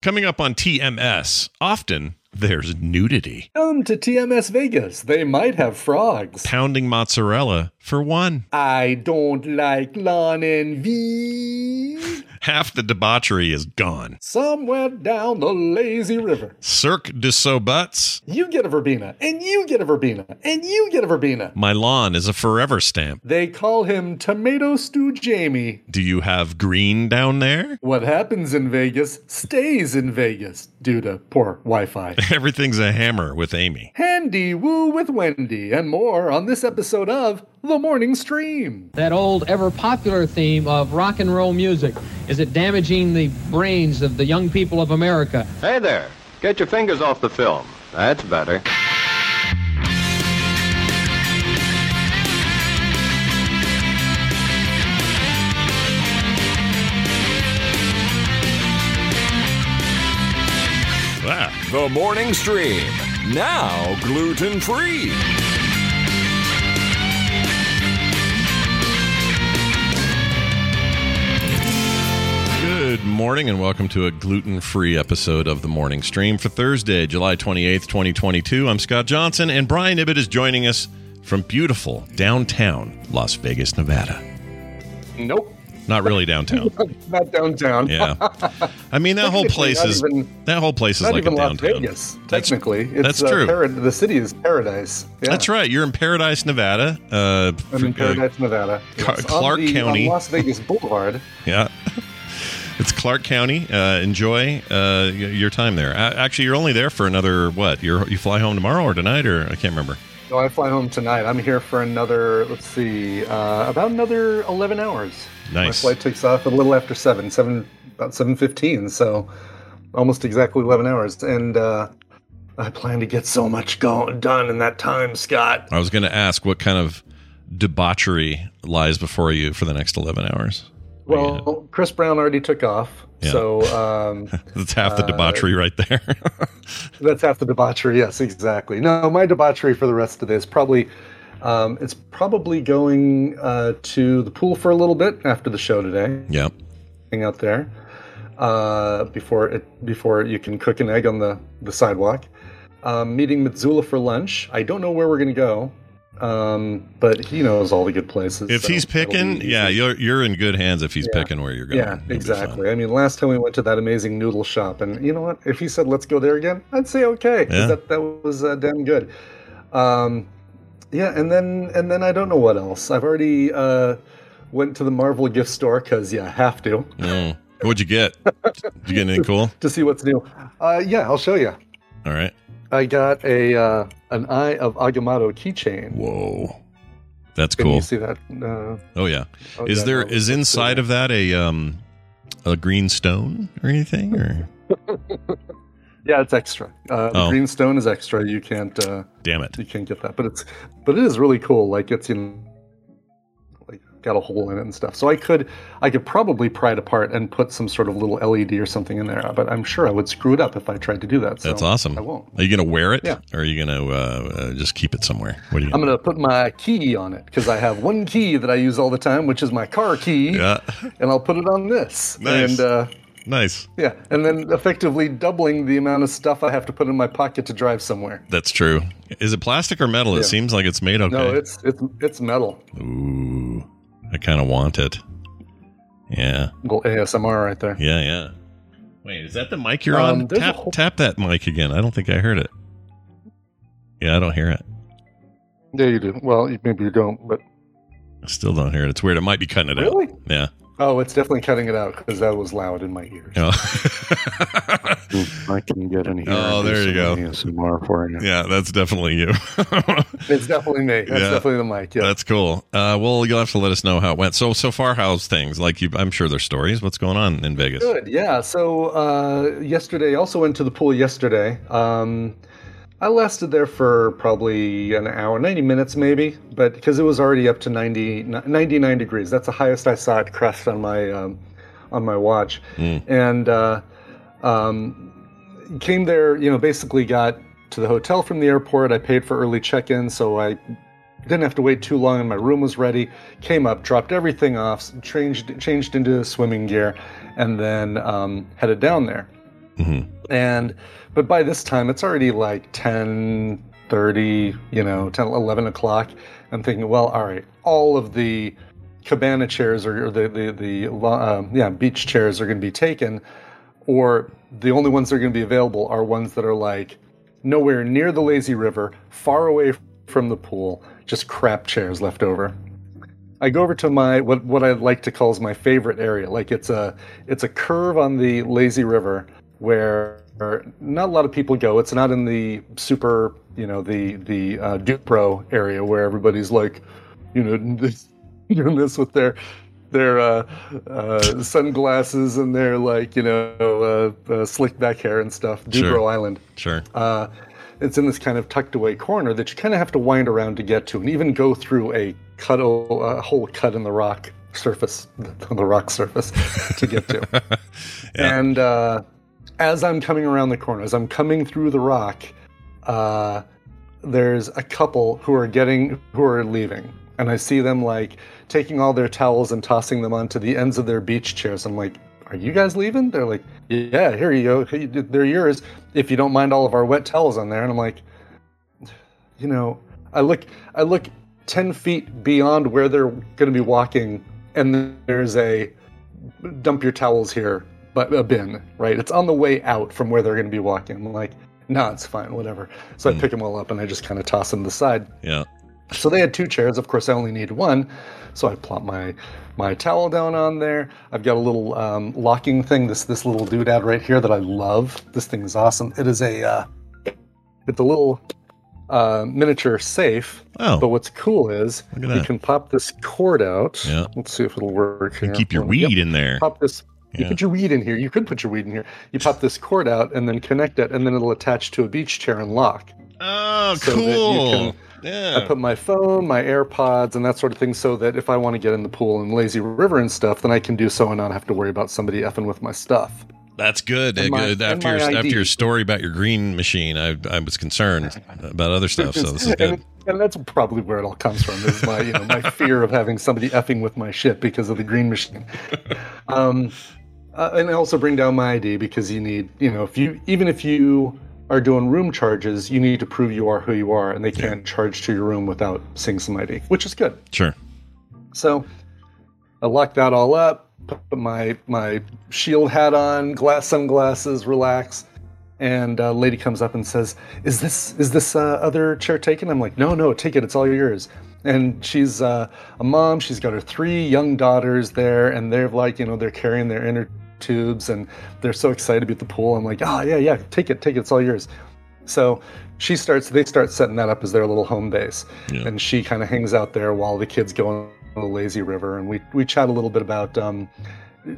Coming up on TMS, often there's nudity. Come to TMS Vegas. They might have frogs. Pounding mozzarella for one. I don't like lawn and V. Half the debauchery is gone. Somewhere down the lazy river. Cirque du Sobuts. You get a verbena, and you get a verbena, and you get a verbena. My lawn is a forever stamp. They call him Tomato Stew Jamie. Do you have green down there? What happens in Vegas stays in Vegas due to poor Wi Fi. Everything's a hammer with Amy. Handy Woo with Wendy, and more on this episode of The Morning Stream. that old ever popular theme of rock and roll music? Is it damaging the brains of the young people of America? Hey there. Get your fingers off the film. That's better. The morning stream. Now gluten free. Good morning and welcome to a gluten free episode of the morning stream for Thursday, July 28th, 2022. I'm Scott Johnson, and Brian Ibbett is joining us from beautiful downtown Las Vegas, Nevada. Nope, Not really downtown. not downtown. Yeah. I mean, that whole place is even- that whole place is Not like even a Las downtown. Vegas, That's- technically. It's, that's uh, true. the city is paradise. Yeah. That's right. You're in Paradise, Nevada. Uh, I'm in uh, Paradise, Nevada. Car- Clark the, County. On Las Vegas Boulevard. Yeah. It's Clark County. Uh, enjoy uh, your time there. Actually, you're only there for another what? You're, you fly home tomorrow or tonight or I can't remember. So I fly home tonight. I'm here for another, let's see, uh, about another 11 hours. My flight takes off a little after 7, 7 about 7.15, so almost exactly 11 hours. And uh, I plan to get so much go- done in that time, Scott. I was going to ask what kind of debauchery lies before you for the next 11 hours. Well, Chris Brown already took off, Yeah. so um, That's half the Uh, debauchery right there. That's half the debauchery. Yes, exactly. No, my debauchery for the rest of this probably um, it's probably going uh, to the pool for a little bit after the show today. yep. Hang out there uh, before it before you can cook an egg on the the sidewalk. Um, meeting Mitsula for lunch. I don't know where we're going to go, um, but he knows all the good places. If so he's picking, yeah, you're you're in good hands if he's Yeah. picking where you're going. Yeah, exactly. I mean, last time we went to that amazing noodle shop, and you know what? If he said let's go there again, I'd say okay. Yeah. That that was uh, damn good. Um, yeah, and then and then I don't know what else. I've already uh, went to the Marvel gift store because yeah, I have to Mm. What'd you get? Did you get anything cool? to see what's new. Uh, yeah, I'll show you. All right. I got a uh, an Eye of Agamotto keychain. Whoa. That's Can cool. you see that? Uh, Oh yeah. oh, Is yeah, there no, is inside of that a um a green stone or anything or Yeah, it's extra. Uh, the Oh. green stone is extra. You can't. Uh, damn it. you can't get that but it's but it is really cool like it's you know like got a hole in it and stuff so i could i could probably pry it apart and put some sort of little led or something in there but i'm sure i would screw it up if i tried to do that so That's awesome. i won't Are you going to wear it Yeah. or are you going to uh, uh, just keep it somewhere? What do you i'm going to put my key on it because i have one key that i use all the time which is my car key Yeah. and i'll put it on this Nice. and uh Nice. yeah and then effectively doubling the amount of stuff i have to put in my pocket to drive somewhere That's true. Is it plastic or metal? It seems like it's made okay. no it's it's it's metal Ooh. I kind of want it. Yeah. little asmr right there Yeah, yeah. Wait, is that the mic you're Um, on? Tap whole- tap that mic again. I don't think I heard it. Yeah, I don't hear it. yeah you do well maybe you don't but I still don't hear it. It's weird. It might be cutting it out. Really? out. Yeah. Oh, it's definitely cutting it out because that was loud in my ears. Oh. I can get in here. Oh, there you go. ASMR for you. yeah, that's definitely you. It's definitely me. That's Yeah. definitely the mic. Yeah. That's cool. Uh, well, you'll have to let us know how it went. So, so far, how's things? Like, you, I'm sure there's stories. What's going on in Vegas? Good. Yeah. So uh, yesterday, also went to the pool yesterday. Um, I lasted there for probably an hour, 90 minutes maybe, but because it was already up to 90, 99 degrees. That's the highest I saw it crest on my um, on my watch. And uh, um, came there, you know, basically got to the hotel from the airport. I paid for early check-in, so I didn't have to wait too long and my room was ready came up dropped everything off changed changed into swimming gear and then um, headed down there And but by this time it's already like 10 30, you know, 10 11 o'clock. I'm thinking, well, all right, all of the cabana chairs or, the the the um, yeah beach chairs are going to be taken, or the only ones that are going to be available are ones that are like nowhere near the lazy river, far away from the pool, just crap chairs left over. I go over to my what what I like to call is my favorite area. Like it's a it's a curve on the lazy river where not a lot of people go. It's not in the super, you know, the the uh, Pro area where everybody's like, you know, doing this with their their uh, uh, sunglasses and their like, you know, uh, uh, slick back hair and stuff. Duke Sure. Island. Sure. Uh, it's in this kind of tucked away corner that you kind of have to wind around to get to, and even go through a cut a whole cut in the rock surface, the rock surface, to get to. And uh, as I'm coming around the corner, as I'm coming through the rock, uh, there's a couple who are getting who are leaving, and I see them like taking all their towels and tossing them onto the ends of their beach chairs. I'm like, "Are you guys leaving?" They're like, "Yeah, here you go. They're yours if you don't mind all of our wet towels on there." And I'm like, you know, I look, I look ten feet beyond where they're going to be walking, and there's a dump your towels here, but a bin, right? It's on the way out from where they're going to be walking. I'm like, no, it's fine, whatever. So I pick them all up and I just kind of toss them to the side. Yeah. So they had two chairs. Of course, I only need one. So I plop my my towel down on there. I've got a little um, locking thing. This this little doodad right here that I love. This thing is awesome. It is a uh, it's a little uh, miniature safe. Oh. But what's cool is you that. can pop this cord out. Yeah. Let's see if it'll work. Here. Keep your Yep. weed in there. Pop this. You Yeah. put your weed in here. You could put your weed in here. You pop this cord out and then connect it, and then it'll attach to a beach chair and lock. Oh, So cool. can- yeah. I put my phone, my AirPods, and that sort of thing, so that if I want to get in the pool and lazy river and stuff, then I can do so and not have to worry about somebody effing with my stuff. That's good. And Uh, my- after your after your story about your green machine, I I was concerned about other stuff. So this is good. and, and that's probably where it all comes from is my you know my fear of having somebody effing with my shit because of the green machine. Um, uh, and I also bring down my ID because you need you know if you even if you are doing room charges, you need to prove you are who you are, and they can't charge to your room without seeing some ID, which is good. Sure. So I lock that all up, put my my shield hat on, glass sunglasses, relax. And a lady comes up and says, "Is this is this uh, other chair taken?" I'm like, "No, no, take it. It's all yours." And she's uh, a mom. She's got her three young daughters there, and they're like, you know, they're carrying their inner tubes, and they're so excited to be at the pool. I'm like, "Oh yeah, yeah, take it, take it. It's all yours." So she starts. They start setting that up as their little home base, Yeah. and she kind of hangs out there while the kids go on the lazy river, and we we chat a little bit about, um,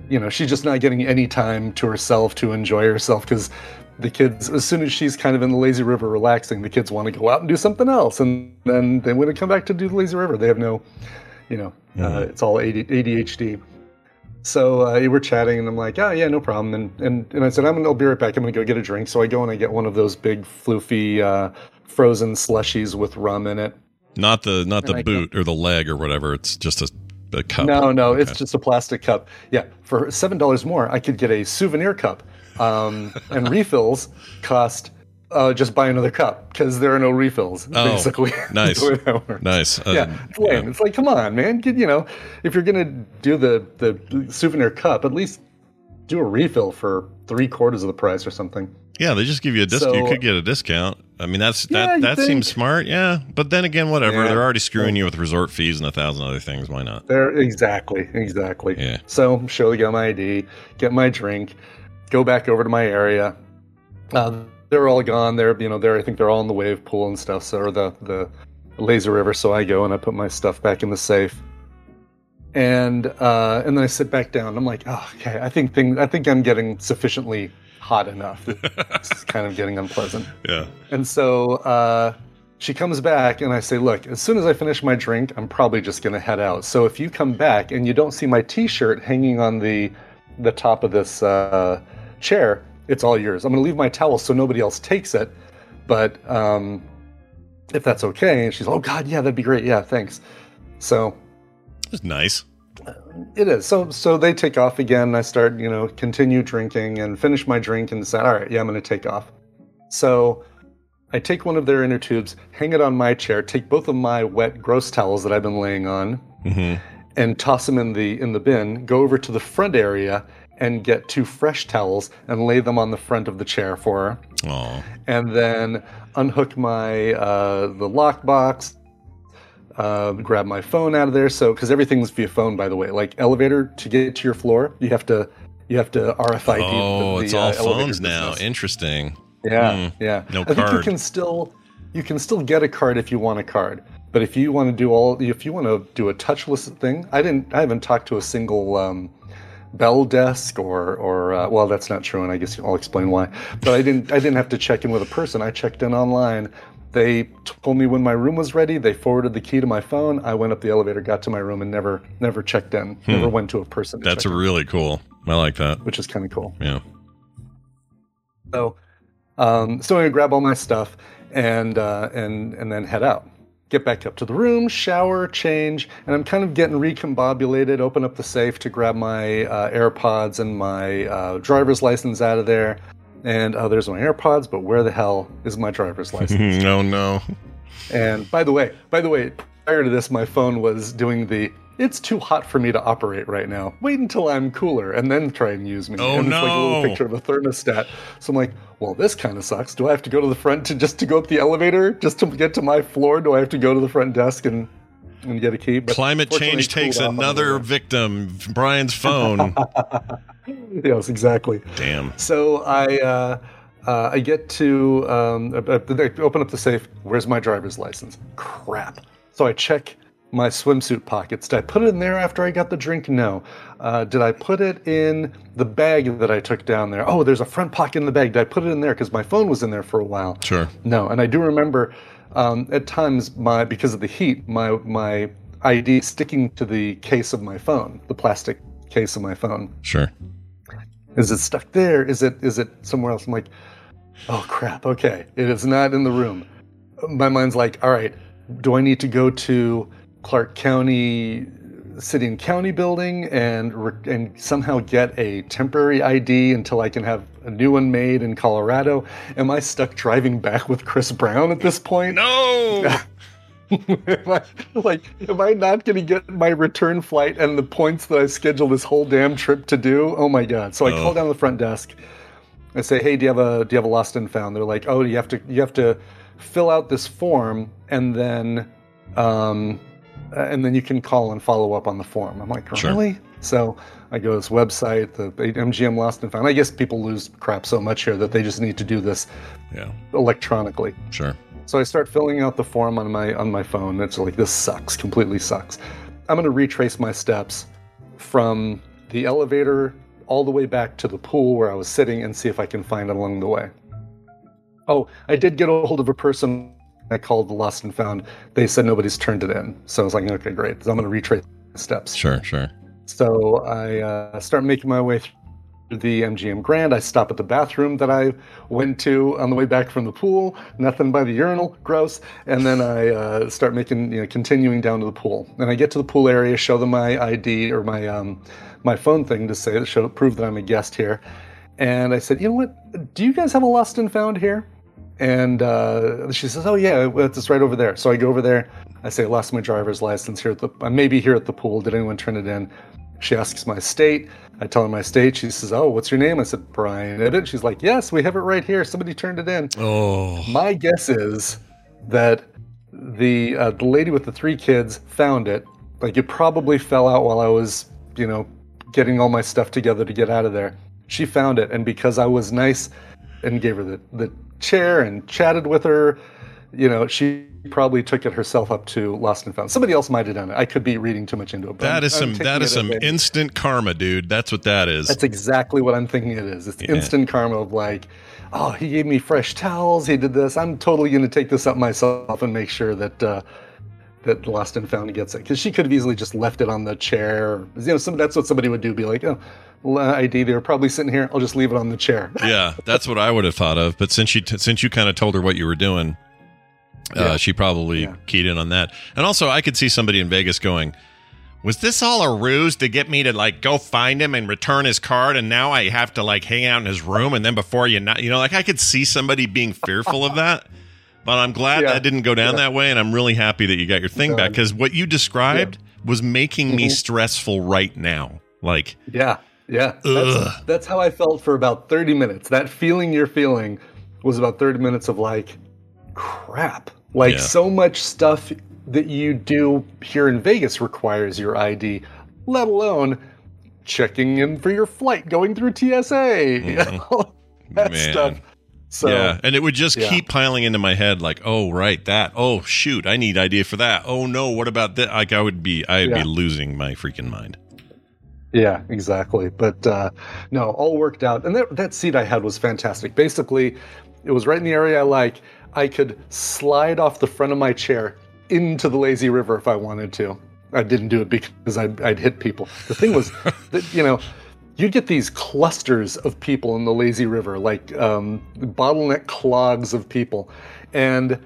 you know, she's just not getting any time to herself to enjoy herself because the kids, as soon as she's kind of in the lazy river relaxing, the kids want to go out and do something else, and then they want to come back to do the lazy river. They have no, you know, uh, it's all ADHD. So uh, we were chatting, and I'm like, "Oh yeah, no problem." And and, and I said, "I'm gonna I'll be right back. I'm gonna go get a drink." So I go and I get one of those big floofy uh, frozen slushies with rum in it. Not the not the I boot or the leg or whatever. It's just a, a cup. No, no, it's just a plastic cup. Yeah, for seven dollars more, I could get a souvenir cup, um, and refills cost uh, just buy another cup because there are no refills. Oh, basically, nice. the way that works. nice. Uh, Yeah, it's lame. It's like, come on, man. You know, if you're gonna do the the souvenir cup, at least do a refill for three quarters of the price or something. Yeah, they just give you a discount. you could get a discount. I mean, that's Yeah, that. That think. seems smart. Yeah, but then again, whatever. Yeah. They're already screwing you with resort fees and a thousand other things. Why not? There, exactly, exactly. Yeah. So show the guy my ID, get my drink, go back over to my area. Uh, they're all gone. They're you know they're I think they're all in the wave pool and stuff. So or the the laser river. So I go and I put my stuff back in the safe. And uh, and then I sit back down. I'm like, oh, okay. I think thing. I think I'm getting sufficiently hot enough. It's kind of getting unpleasant. Yeah. And so uh, she comes back, and I say, Look, as soon as I finish my drink, I'm probably just going to head out. So if you come back and you don't see my t shirt hanging on the, the top of this uh, chair, it's all yours. I'm going to leave my towel so nobody else takes it. But um, if that's okay, and she's, Oh, God, yeah, that'd be great. Yeah, thanks. So It's nice. It is. So so they take off again. I start, you know, continue drinking and finish my drink and decide, all right, yeah, I'm going to take off. So I take one of their inner tubes, hang it on my chair, take both of my wet, gross towels that I've been laying on, and toss them in the in the bin. Go over to the front area and get two fresh towels and lay them on the front of the chair for her Oh, and then unhook my uh, the lockbox, uh, grab my phone out of there. So because everything's via phone, by the way, like elevator to get to your floor, you have to you have to RFID. oh, the, it's the, all uh, elevator phones now. business. Interesting. Yeah, Hmm. yeah. No I think you can still you can still get a card if you want a card. But if you want to do all, if you want to do a touchless thing, I didn't. I haven't talked to a single um, Bell desk or or uh, well, that's not true, and I guess I'll explain why. But I didn't. I didn't have to check in with a person. I checked in online. They told me when my room was ready. They forwarded the key to my phone. I went up the elevator, got to my room, and never never checked in. Never went to a person. to Hmm. That's check in, really cool. I like that. which is kind of cool. Yeah. So, um, so I grab all my stuff and uh, and and then head out. Get back up to the room, shower, change, and I'm kind of getting recombobulated. Open up the safe to grab my uh, AirPods and my uh, driver's license out of there. And oh, there's my AirPods, but where the hell is my driver's license? no, no. And by the way, by the way, prior to this, my phone was doing the "it's too hot for me to operate right now. Wait until I'm cooler and then try and use me." Oh, and it's like a little picture of a thermostat. So I'm like, "Well, this kind of sucks. Do I have to go to the front to just to go up the elevator just to get to my floor? Do I have to go to the front desk and and get a key?" But Climate change takes off on the another victim. Brian's phone. Yes, exactly. Damn. So I uh, uh, I get to um, I open up the safe. Where's my driver's license? Crap. So I check my swimsuit pockets. Did I put it in there after I got the drink? No. Uh, did I put it in the bag that I took down there? Oh, there's a front pocket in the bag. Did I put it in there because my phone was in there for a while? Sure. No, and I do remember um, at times my because of the heat, my my ID sticking to the case of my phone, the plastic case of my phone. Sure. Is it stuck there? Is it is it somewhere else? I'm like, oh crap. Okay, it is not in the room. My mind's like, all right. Do I need to go to Clark County City and County building and re- and somehow get a temporary ID until I can have a new one made in Colorado? Am I stuck driving back with Chris Brown at this point? No. am I, like, am I not going to get my return flight and the points that I scheduled this whole damn trip to do? Oh my god! So I Oh. call down the front desk. I say, "Hey, do you have a do you have a lost and found?" They're like, "Oh, you have to you have to fill out this form and then um, Uh, and then you can call and follow up on the form." I'm like, Sure. "Really?" So I go to this website, the MGM Lost and Found. I guess people lose crap so much here that they just need to do this yeah. electronically. Sure. So I start filling out the form on my on my phone. It's like this sucks, completely sucks. I'm going to retrace my steps from the elevator all the way back to the pool where I was sitting and see if I can find it along the way. Oh, I did get a hold of a person I called the lost and found. They said nobody's turned it in. So I was like, okay, great. So I'm going to retrace my steps. Sure. Sure. So I uh, start making my way through the MGM Grand. I stop at the bathroom that I went to on the way back from the pool. Nothing by the urinal, gross. And then I uh, start making, you know, continuing down to the pool. And I get to the pool area, show them my ID or my um, my phone thing to say show prove that I'm a guest here. And I said, you know what? Do you guys have a lost and found here? And uh, she says, "Oh yeah, it's right over there." So I go over there. I say, "I lost my driver's license here at the. I may be here at the pool. Did anyone turn it in?" She asks my state. I tell her my state. She says, "Oh, what's your name?" I said, "Brian Ibbett." She's like, "Yes, we have it right here. Somebody turned it in." Oh. My guess is that the uh, the lady with the three kids found it. Like it probably fell out while I was, you know, getting all my stuff together to get out of there. She found it, and because I was nice and gave her the, the chair and chatted with her, you know, she probably took it herself up to Lost and Found. Somebody else might have done it. I could be reading too much into it. But That is some that is some instant karma, dude. That's what that is. that's exactly what I'm thinking it is. It's Yeah. instant karma of like, oh, he gave me fresh towels. He did this. I'm totally going to take this up myself and make sure that uh, that Lost and Found gets it because she could have easily just left it on the chair. You know, some, that's what somebody would do. Be like, oh, ID, they're probably sitting here. I'll just leave it on the chair. yeah, that's what I would have thought of. But since you t- since you kind of told her what you were doing, uh, Yeah. she probably Yeah. keyed in on that. And also, I could see somebody in Vegas going, Was this all a ruse to get me to like go find him and return his card, and now I have to like hang out in his room, and then before you know, you know, like I could see somebody being fearful of that. But I'm glad Yeah. that didn't go down that way, and I'm really happy that you got your thing back because what you described was making me Mhm. stressful right now. Like, Yeah, yeah. That's, that's how I felt for about 30 minutes. That feeling you're feeling was about 30 minutes of like, crap. Like Yeah. so much stuff that you do here in Vegas requires your ID, let alone checking in for your flight, going through TSA, you mm-hmm. know, that Man. stuff. So yeah, and it would just yeah. keep piling into my head. Like, oh, right, that. Oh, shoot, I need idea for that. Oh no, what about that? Like, I would be, I'd Yeah. be losing my freaking mind. Yeah, exactly. But uh, no, all worked out. And that, that seat I had was fantastic. Basically, it was right in the area I like. I could slide off the front of my chair into the lazy river if I wanted to. I didn't do it because I'd, I'd hit people. The thing was that, you know, you get these clusters of people in the lazy river, like um, bottleneck clogs of people. And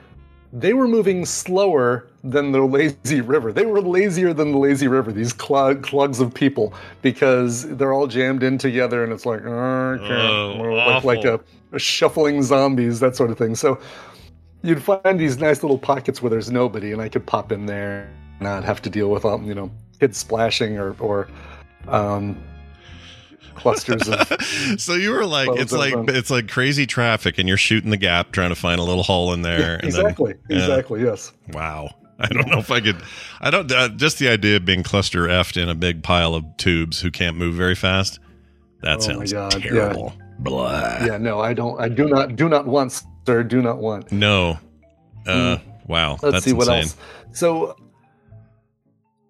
they were moving slower than the lazy river. They were lazier than the lazy river, these clog, clogs of people, because they're all jammed in together and it's like, "Uh, okay," Oh, like, like a, a shuffling zombies, that sort of thing. So you'd find these nice little pockets where there's nobody, and I could pop in there and not have to deal with, all, you know, kids splashing or, or um, clusters of so you were like, it's like fun. it's like crazy traffic, and you're shooting the gap, trying to find a little hole in there. and exactly, yeah. exactly, yes. Wow. I don't know if I could. I don't. Uh, just the idea of being cluster effed in a big pile of tubes who can't move very fast. That Oh sounds God, yeah. terrible. Blah. Yeah, no, I don't. I do not. Do not want, sir. Do not want. No. Uh. Wow. Let's that's see what else. So,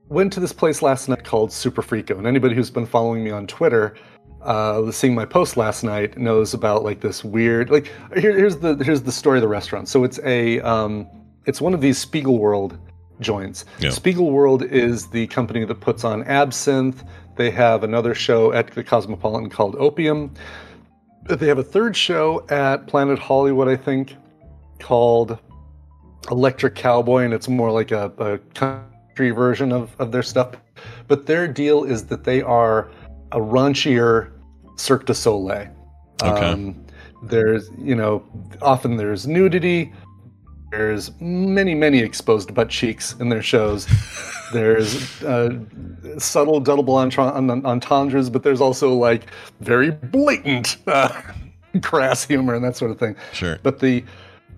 went to this place last night called Superfrico, and anybody who's been following me on Twitter, uh, seeing my post last night, knows about like this weird. Like, here, here's the here's the story of the restaurant. So it's a um, it's one of these Spiegelworld joints. Yeah. Spiegelworld is the company that puts on Absinthe. They have another show at the Cosmopolitan called Opium. They have a third show at Planet Hollywood, I think, called Electric Cowboy, and it's more like a, a country version of, of their stuff. But their deal is that they are a raunchier Cirque du Soleil. Okay. Um, there's, you know, often there's nudity. There's many, many exposed butt cheeks in their shows. There's uh, subtle, double entendres, but there's also like very blatant uh, crass humor and that sort of thing. Sure. But the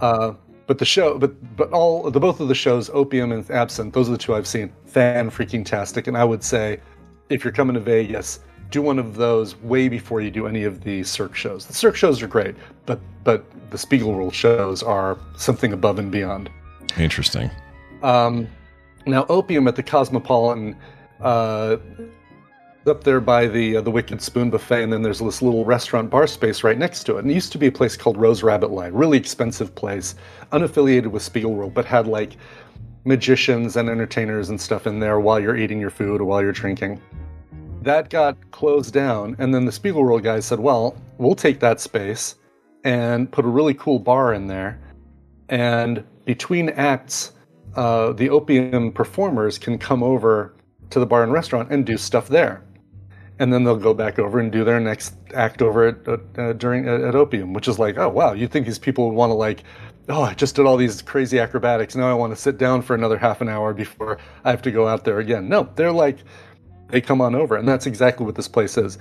uh, but the show, but but all the both of the shows, Opium and Absinthe, those are the two I've seen. Fan freaking tastic, and I would say, if you're coming to Vegas, do one of those way before you do any of the Cirque shows. The Cirque shows are great, but but the Spiegelworld shows are something above and beyond. Interesting. Um, now, Opium at the Cosmopolitan, uh, up there by the uh, the Wicked Spoon Buffet, and then there's this little restaurant bar space right next to it. And it used to be a place called Rose Rabbit Lie, really expensive place, unaffiliated with Spiegelworld, but had like magicians and entertainers and stuff in there while you're eating your food or while you're drinking. That got closed down, and then the Spiegelworld guys said, "Well, we'll take that space and put a really cool bar in there." and between acts, uh, the opium performers can come over to the bar and restaurant and do stuff there, and then they'll go back over and do their next act over at, uh, during at, at opium, which is like, oh wow, you think these people would want to like, oh, I just did all these crazy acrobatics, now I want to sit down for another half an hour before I have to go out there again. No, they're like, they come on over, and that's exactly what this place is.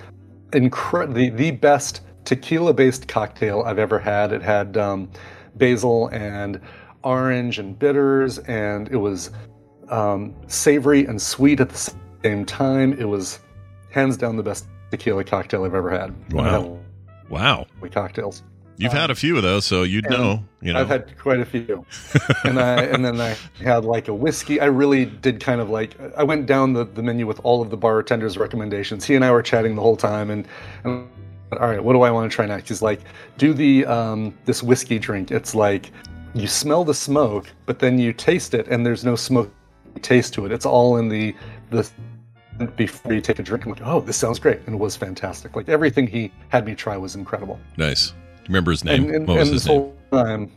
Incre- the the best tequila based cocktail I've ever had. It had um, basil and orange and bitters, and it was um, savory and sweet at the same time. It was hands down the best tequila cocktail I've ever had. Wow. Wow. We cocktails. You've had a few of those, so you'd know. You know. I've had quite a few, and I and then I had like a whiskey. I really did kind of like I went down the, the menu with all of the bartender's recommendations. He and I were chatting the whole time, and, and all right, what do I want to try next? He's like, do the um, this whiskey drink. It's like you smell the smoke, but then you taste it, and there's no smoke taste to it. It's all in the the before you take a drink. I'm like, oh, this sounds great, and it was fantastic. Like everything he had me try was incredible. nice. You remember his name? And, and, what was his name? time,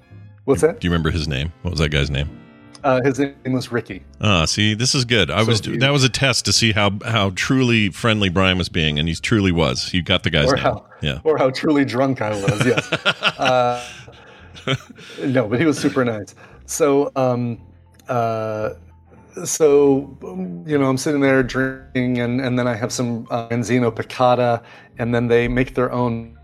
what's that? Do you remember his name? What was that guy's name? Uh, his name was Ricky. Ah, see, this is good. I So was that was a test to see how how truly friendly Brian was being, and he truly was. You got the guy's or name. how Yeah. or how truly drunk I was. Yes. uh, no, but he was super nice. So, um, uh, so you know, I'm sitting there drinking, and and then I have some uh, piccata, and then they make their own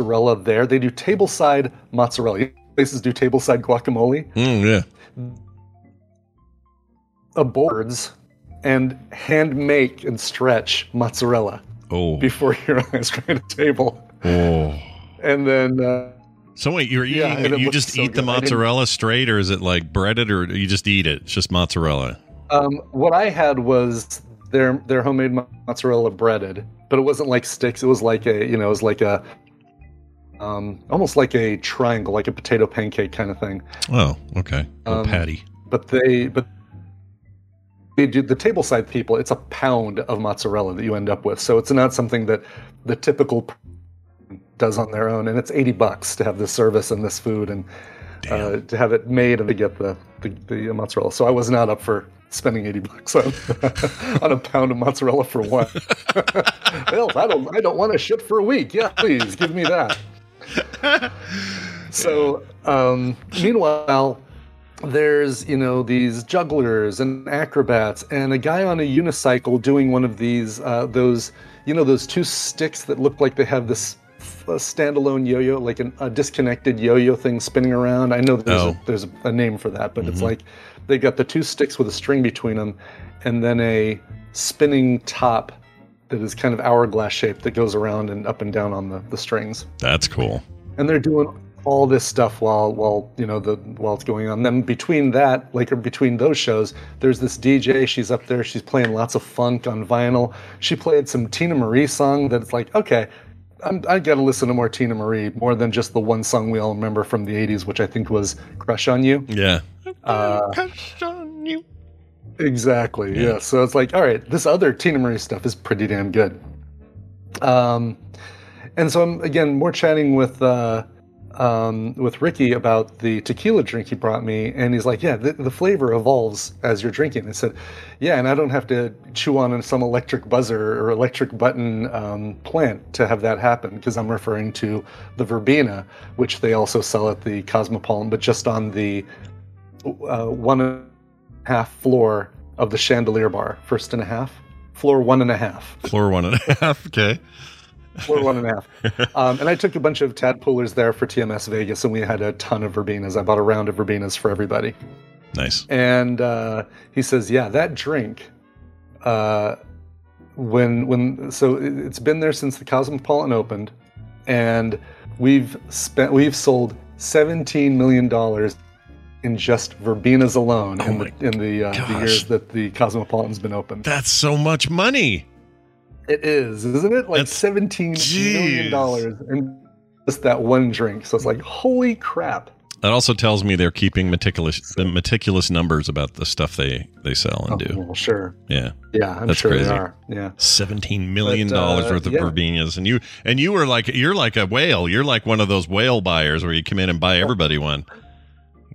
mozzarella there. They do tableside mozzarella. Places do tableside guacamole. Mm, yeah. A boards and hand make and stretch mozzarella Oh. before you're on a table, Oh. and then. Uh, So wait, you're eating? Yeah, you just so eat the good. Didn't- mozzarella straight, or is it like breaded, or you just eat it? It's just mozzarella. Um, what I had was their their homemade mozzarella breaded, but it wasn't like sticks. It was like a you know it was like a um, almost like a triangle, like a potato pancake kind of thing. Oh, okay. Um, patty. But they but they do the tableside people. It's a pound of mozzarella that you end up with, so it's not something that the typical does on their own, and it's eighty bucks to have this service and this food and uh, to have it made and to get the, the the mozzarella. So I was not up for spending eighty bucks on on a pound of mozzarella for one. well, I don't I don't want to ship for a week. Yeah, please give me that. so um, meanwhile. There's, you know, these jugglers and acrobats, and a guy on a unicycle doing one of these, uh, those, you know, those two sticks that look like they have this standalone yo-yo, like an, a disconnected yo-yo thing spinning around. I know there's, Oh. a, there's a name for that, but it's like they got the two sticks with a string between them, and then a spinning top that is kind of hourglass shaped that goes around and up and down on the, the strings. That's cool. And they're doing all this stuff while while you know the while it's going on. Then between that, like or between those shows, there's this DJ. She's up there. She's playing lots of funk on vinyl. She played some Teena Marie song that's like, okay, I'm, I got to listen to more Teena Marie, more than just the one song we all remember from the '80s, which I think was "Crush on You." Yeah. Uh, Exactly. Yeah. So it's like, all right, this other Teena Marie stuff is pretty damn good. Um, and so I'm again more chatting with uh, um, with Ricky about the tequila drink he brought me, and he's like, yeah, the, the flavor evolves as you're drinking. I said, yeah, and I don't have to chew on some electric buzzer or electric button um, plant to have that happen because I'm referring to the verbena, which they also sell at the Cosmopolitan, but just on the uh, one half floor of the chandelier bar, first and a half, floor one and a half, Floor one and a half. Okay. floor one and a half. Um, and I took a bunch of tadpoolers there for TMS Vegas, and we had a ton of verbenas. I bought a round of verbenas for everybody. Nice. And uh, he says, "Yeah, that drink." Uh, when when so it- it's been there since the Cosmopolitan opened, and we've spent we've sold seventeen million dollars in just verbenas alone in the in the, uh, the Oh years that the Cosmopolitan's been open. That's so much money. It is, isn't it? Like That's- seventeen million Jeez. dollars in just that one drink. So it's like, holy crap! That also tells me they're keeping meticulous the meticulous numbers about the stuff they they sell and Oh, do. well, sure, Yeah. yeah, I'm That's sure crazy. they are. Yeah. Seventeen million dollars uh, worth of yeah. verbenas, and you and you were like you're like a whale. You're like one of those whale buyers where you come in and buy everybody one.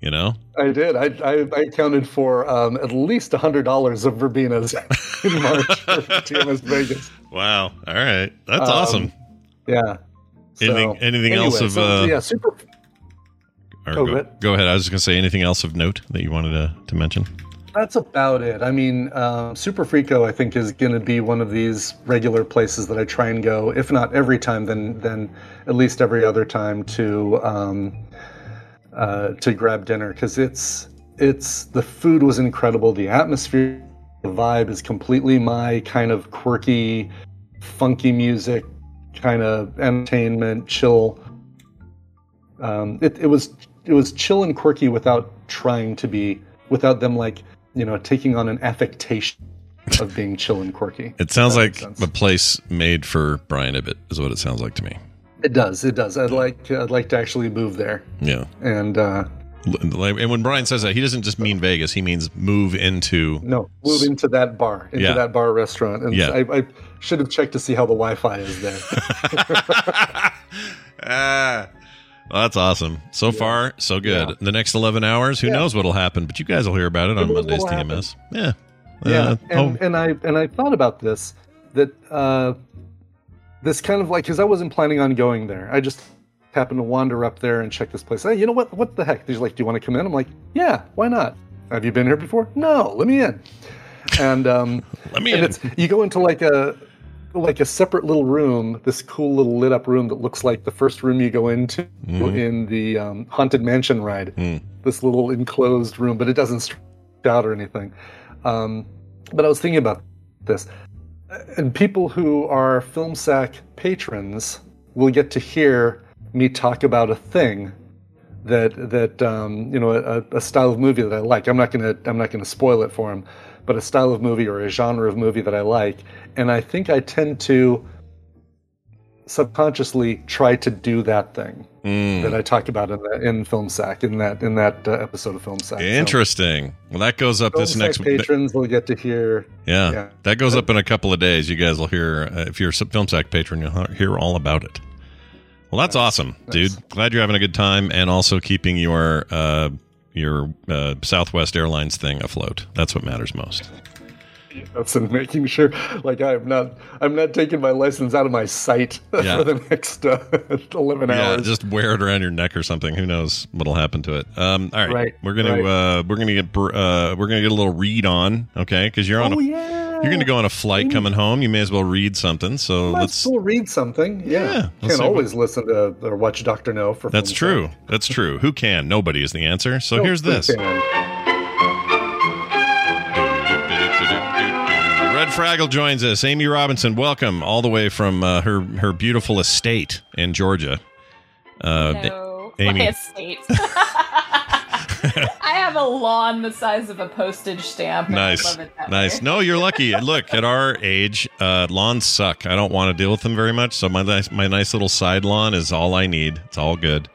You know, I did. I, I, I accounted for um, at least a hundred dollars of verbenas in March for TMS Vegas. wow. All right, that's Um, awesome. Yeah. Anything- anything else of, uh, yeah, super. Oh, go, go ahead. I was just gonna say anything else of note that you wanted to, to mention. That's about it. I mean, um, Superfrico, I think, is going to be one of these regular places that I try and go, if not every time, then then at least every other time to um, uh, to grab dinner because it's it's the food was incredible, the atmosphere, the vibe is completely my kind of quirky, funky music, kind of entertainment, chill. Um, it, it was it was chill and quirky without trying to be without them like you know taking on an affectation of being chill and quirky. It sounds like a place made for Brian Ibbett, is what it sounds like to me. It does. It does. I'd like I'd like to actually move there Yeah. and uh, And when Brian says that, he doesn't just mean Vegas. He means move into. no move into that bar into Yeah. that bar restaurant. And Yeah. I, I should have checked to see how the Wi-Fi is there. ah, That's awesome. So far, so good. Yeah. The next 11 hours, who Yeah. knows what'll happen, but you guys will hear about it on Monday's TMS. Yeah. yeah Uh, and, oh, and i and i thought about this that uh this kind of like because i wasn't planning on going there. I just happened to wander up there and check this place. Hey you know what? What the heck? He's like do you want to come in? I'm like yeah why not? Have you been here before? No let me in. And um let me and in. it's you go into like a like a separate little room this cool little lit up room that looks like the first room you go into Mm-hmm. in the um, haunted mansion ride. Mm. this little enclosed room but it doesn't stretch out or anything. Um, but i was thinking about this and people who are film sack patrons will get to hear me talk about a thing that that um, you know a, a style of movie that I like. I'm not gonna I'm not gonna spoil it for him, but a style of movie or a genre of movie that I like, and I think I tend to subconsciously try to do that thing Mm. that I talked about in the, in Film Sack in that in that uh, episode of Film Sack. So, Interesting. Well, that goes up Film this Sack next patrons will get to hear. Yeah, Yeah. that goes up in a couple of days. You guys will hear uh, if you're a Film Sack patron, you'll hear all about it. Well, that's awesome, dude. Glad you're having a good time and also keeping your uh, your uh, Southwest Airlines thing afloat. That's what matters most. That's in making sure, like I'm not, I'm not taking my license out of my sight Yeah. for the next uh, eleven Yeah, hours. just wear it around your neck or something. Who knows what'll happen to it? Um, all right, Right, we're gonna uh, we're gonna get uh, we're gonna get a little read on, okay? Because you're on oh a yeah, you're gonna go on a flight coming home. You may as well read something. So Might let's. still read something. Yeah, Yeah, can't see. always listen to or watch Doctor No for. That's true. Sack. That's true. Who can? Nobody is the answer. So No, here's this. can? Fraggle joins us. Amy Robinson, welcome all the way from uh, her her beautiful estate in Georgia. Uh, No, Amy. my estate. I have a lawn the size of a postage stamp. nice, love it that nice. way. No, you're lucky. Look, at our age, uh, lawns suck. I don't want to deal with them very much. So my nice my nice little side lawn is all I need. It's all good.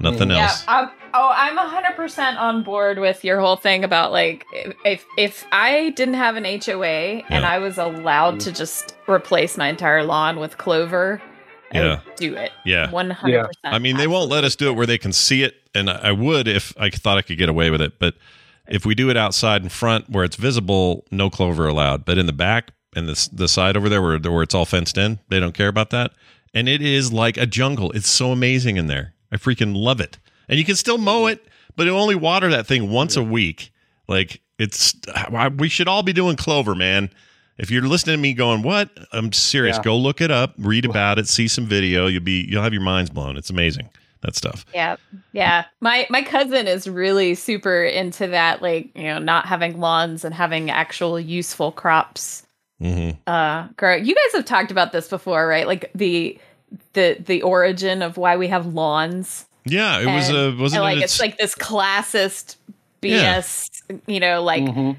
Nothing Yeah, else. I'm, oh, I'm 100% on board with your whole thing about like if if I didn't have an HOA and I was allowed to just replace my entire lawn with clover, Yeah. do it. Yeah. 100%. I mean, they won't let us do it where they can see it, and I would if I thought I could get away with it. But if we do it outside in front where it's visible, no clover allowed. But in the back and the the side over there where where it's all fenced in, they don't care about that. And it is like a jungle. It's so amazing in there. I freaking love it. And you can still mow it, but you only water that thing once a week. Like it's we should all be doing clover, man. If you're listening to me going, "What?" I'm serious. Yeah. Go look it up, read about it, see some video. You'll be you'll have your minds blown. It's amazing. That stuff. Yeah. Yeah. My my cousin is really super into that like, you know, not having lawns and having actual useful crops hmm uh grow. You guys have talked about this before, right? Like the the the origin of why we have lawns. Yeah, it was and, a wasn't and, like it? it's like this classist Yeah. BS, you know, like Mhm.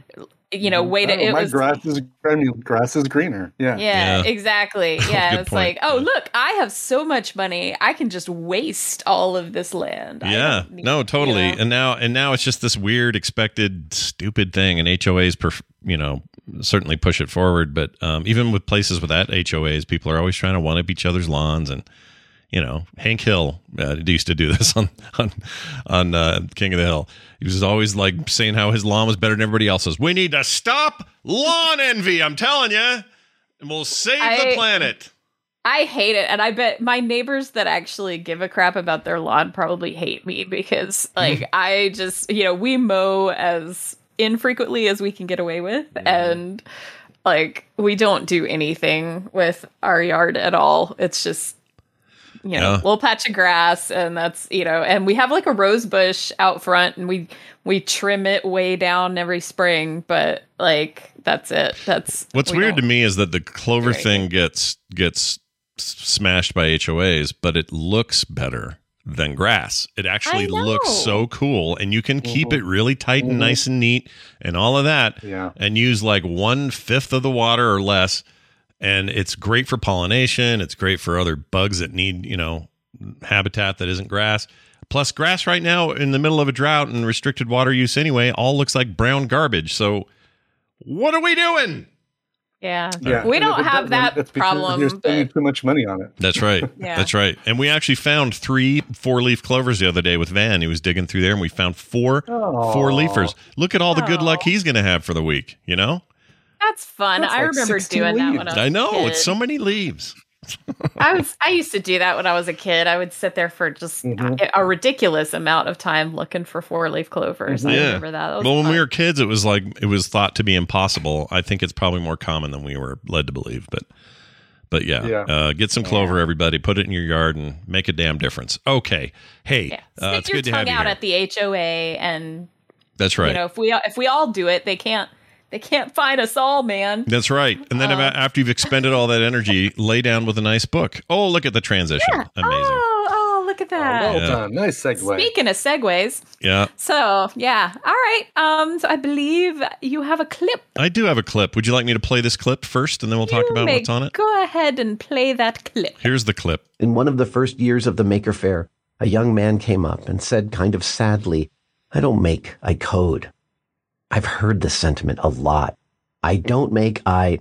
You know, way to Oh, it my was grass is I mean, grass is greener. Yeah. yeah, Yeah. exactly. Yeah, it's point. like, oh look, I have so much money, I can just waste all of this land. Yeah, need- no, totally. you know? And now and now it's just this weird, expected, stupid thing. And HOAs, perf- you know, certainly push it forward. But um, even with places without HOAs, people are always trying to one up each other's lawns and. You know, Hank Hill uh, used to do this on on on uh, King of the Hill. He was always like saying how his lawn was better than everybody else's. We need to stop lawn envy. I'm telling you, and we'll save the planet. I hate it, and I bet my neighbors that actually give a crap about their lawn probably hate me because, like, I just you know we mow as infrequently as we can get away with, and like we don't do anything with our yard at all. It's just you know Yeah. little patch of grass, and that's you know, and we have like a rose bush out front, and we we trim it way down every spring, but like that's it. That's What's we weird to me is that the clover do thing gets gets smashed by HOAs, but it looks better than grass. It actually looks so cool, and you can keep it really tight and Mhm. nice and neat, and all of that, Yeah. and use like one fifth of the water or less. And it's great for pollination. It's great for other bugs that need you know habitat that isn't grass. Plus, grass right now in the middle of a drought and restricted water use anyway, all looks like brown garbage. So, what are we doing? Yeah. Yeah, We don't have doesn't, that it's problem. You're spending but- too much money on it. That's right. Yeah. That's right. And we actually found three four leaf clovers the other day with Van. He was digging through there and we found four four leafers. Look at all the good luck he's going to have for the week, you know? That's fun. That's I like remember 16 doing that when I was I know. a It's so many leaves. I was I used to do that when I was a kid. I would sit there for just Mhm. a, a ridiculous amount of time looking for four leaf clovers. I Yeah. remember that. that was Well, when we were kids, it was like it was thought to be impossible. I think it's probably more common than we were led to believe. But, but yeah, Yeah. Uh, get some clover, everybody. Put it in your yard and make a damn difference. Okay. Hey, yeah. uh, it's your good to have tongue you out here. at the HOA, and That's right. you know if we if we all do it, they can't they can't find us all, man. That's right. And then Um, about after you've expended all that energy, lay down with a nice book. Oh, look at the transition. Amazing. Oh, oh, look at that. Well Yeah. done. Nice segue. Speaking of segues, Yeah. so yeah, all right. Um, so I believe you have a clip. I do have a clip. Would you like me to play this clip first and then we'll talk about may what's on it? Go ahead and play that clip. Here's the clip. In one of the first years of the Maker Faire, a young man came up and said kind of sadly, I don't make, I code. I've heard this sentiment a lot. I don't make, I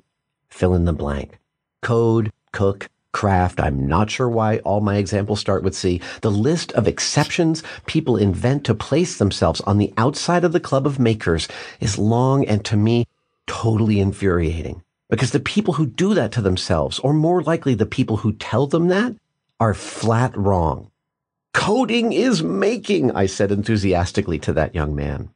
fill in the blank. Code, cook, craft. I'm not sure why all my examples start with C. The list of exceptions people invent to place themselves on the outside of the club of makers is long and to me totally infuriating. Because the people who do that to themselves, or more likely the people who tell them that, are flat wrong. Coding is making, I said enthusiastically to that young man.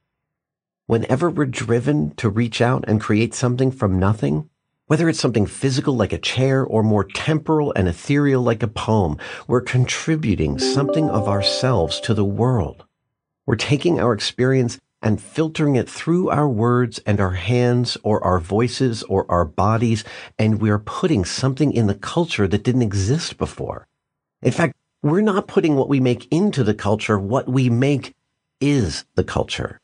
Whenever we're driven to reach out and create something from nothing, whether it's something physical like a chair or more temporal and ethereal like a poem, we're contributing something of ourselves to the world. We're taking our experience and filtering it through our words and our hands or our voices or our bodies, and we're putting something in the culture that didn't exist before. In fact, we're not putting what we make into the culture. What we make is the culture.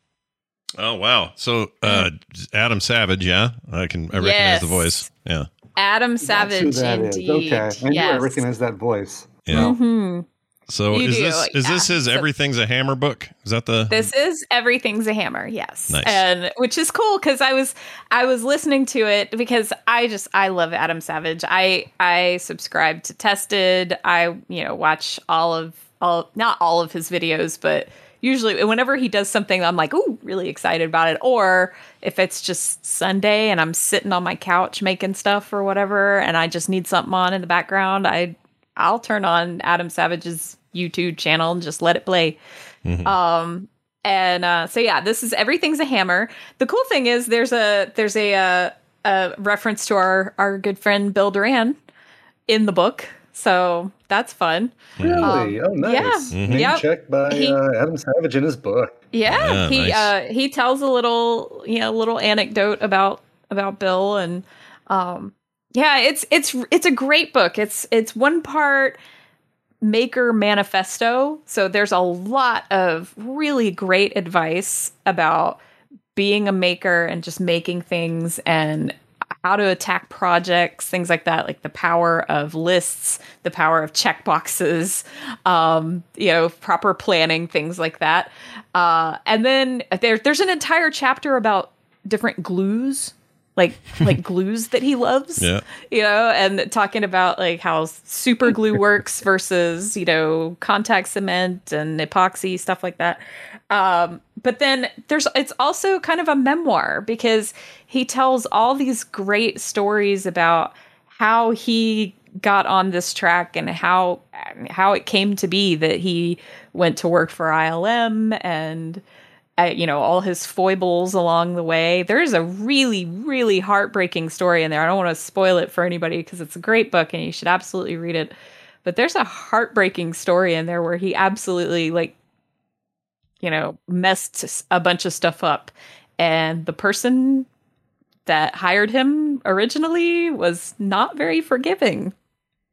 Oh wow! So uh, Adam Savage, yeah, I can I recognize Yes. the voice. Yeah, Adam Savage, that is. indeed. Okay. I knew I Yes. recognize that voice. yeah. hmm So You is do, this is this his So- Everything's a Hammer book? Is that the? This is everything's a hammer, yes, Nice. and which is cool because I was I was listening to it because I just I love Adam Savage. I I subscribe to Tested. I you know watch all of all not all of his videos, but usually whenever he does something, I'm like, ooh, really excited about it. Or if it's just Sunday and I'm sitting on my couch making stuff or whatever, and I just need something on in the background, I I'll turn on Adam Savage's YouTube channel and just let it play. Um, and uh, so yeah, this is everything's a hammer. The cool thing is there's a there's a uh, a reference to our our good friend Bill Doran in the book, so that's fun. Really? oh, nice. yeah. Name Yep. checked by He- uh, Adam Savage in his book. Yeah, Yeah, he nice. uh, he tells a little you know little anecdote about about Bill and um yeah it's it's it's a great book. It's it's one part maker manifesto. So there's a lot of really great advice about being a maker and just making things and how to attack projects, things like that, like the power of lists, the power of checkboxes, um, you know, proper planning, things like that. Uh, and then there, there's an entire chapter about different glues, like like glues that he loves Yeah. you know, and talking about like how super glue works versus, you know, contact cement and epoxy, stuff like that. Um, but then there's it's also kind of a memoir because he tells all these great stories about how he got on this track and how how it came to be that he went to work for ILM and uh, you know all his foibles along the way. There's a really really heartbreaking story in there. I don't want to spoil it for anybody because it's a great book and you should absolutely read it. But there's a heartbreaking story in there where he absolutely like you know messed a bunch of stuff up and the person that hired him originally was not very forgiving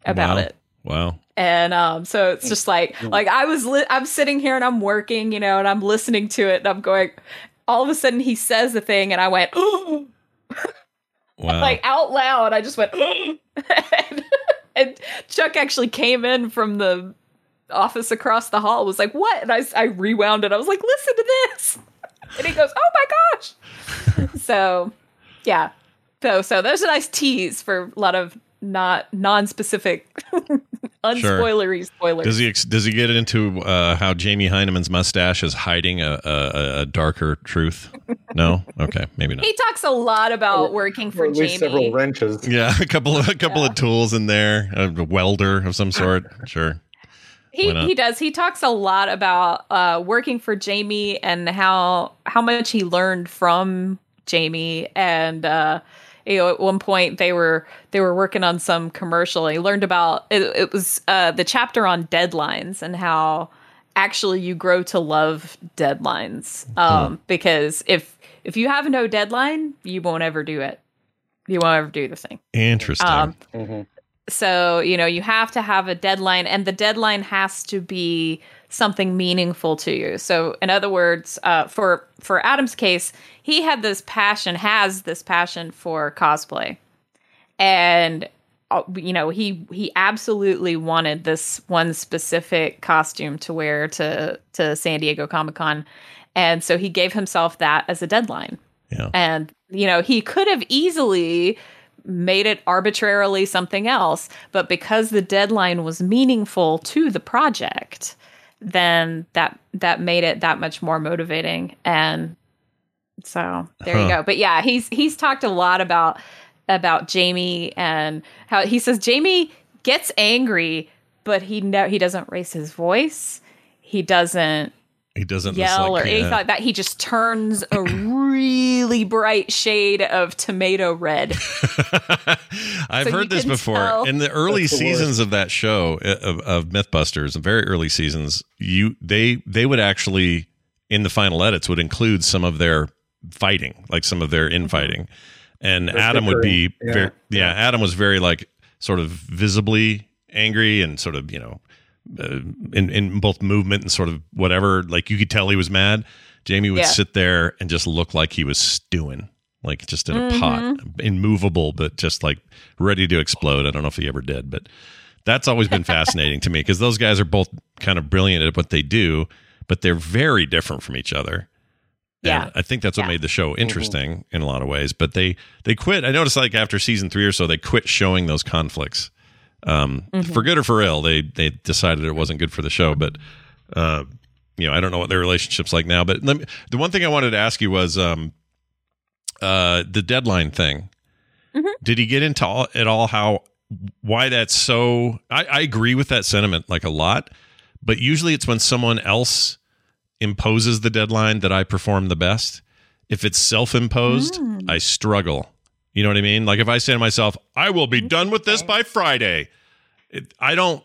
about Wow. it Wow. and um so it's just like like i was li- i'm sitting here and i'm working you know and i'm listening to it and i'm going all of a sudden he says the thing and i went Ooh! Wow. like out loud i just went "Ooh!" and, and chuck actually came in from the office across the hall was like what and i, I rewound it i was like listen to this and he goes oh my gosh so yeah So so there's a nice tease for a lot of not non-specific unspoilery spoilers. Does he ex- does he get into uh, how Jamie Hyneman's mustache is hiding a, a, a darker truth? No, okay, maybe not. He talks a lot about working Or for at least Jamie. several wrenches. Yeah, a couple of a couple of tools in there, a welder of some sort. Sure. He he does. He talks a lot about uh, working for Jamie and how how much he learned from Jamie and uh, you know at one point they were they were working on some commercial. And he learned about it, it was uh, the chapter on deadlines and how actually you grow to love deadlines um, because if if you have no deadline you won't ever do it. You won't ever do the thing. Interesting. Um, hmm so, you know, you have to have a deadline, and the deadline has to be something meaningful to you. So, in other words, uh, for for Adam's case, he had this passion, has this passion for cosplay, and uh, you know, he he absolutely wanted this one specific costume to wear to to San Diego Comic Con, and so he gave himself that as a deadline. yeah. And, you know, he could have easily made it arbitrarily something else, but because the deadline was meaningful to the project, then that that made it that much more motivating. And so there you go. But yeah, he's he's talked a lot about about Jamie and how he says Jamie gets angry, but he no he doesn't raise his voice. He doesn't He doesn't yell like, or yeah. anything like that. He just turns a really bright shade of tomato red. I've So heard this before. tell- In the early That's the seasons of that show uh, of, of MythBusters, the very early seasons, you they they would actually in the final edits would include some of their fighting, like some of their infighting. And Their Adam would be. Yeah. very yeah, Adam was very like sort of visibly angry and sort of, you know, uh, in in both movement and sort of whatever, like you could tell he was mad. Jamie would Yeah. sit there and just look like he was stewing, like just in a pot, Mm-hmm. immovable, but just like ready to explode. I don't know if he ever did, but that's always been fascinating to me because those guys are both kind of brilliant at what they do, but they're very different from each other. Yeah. And I think that's what Yeah. made the show interesting in a lot of ways. But they they quit. I noticed like after season three or so, they quit showing those conflicts. Um, For good or for ill, they they decided it wasn't good for the show. But uh, you know, I don't know what their relationship's like now. But let me, the one thing I wanted to ask you was um, uh, the deadline thing. Did he get into all, at all how why that's so? I, I agree with that sentiment like a lot, but usually it's when someone else imposes the deadline that I perform the best. If it's self-imposed, I struggle. You know what I mean? Like if I say to myself, "I will be done with this by Friday," it, I don't.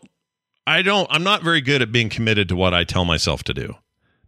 I don't. I'm not very good at being committed to what I tell myself to do.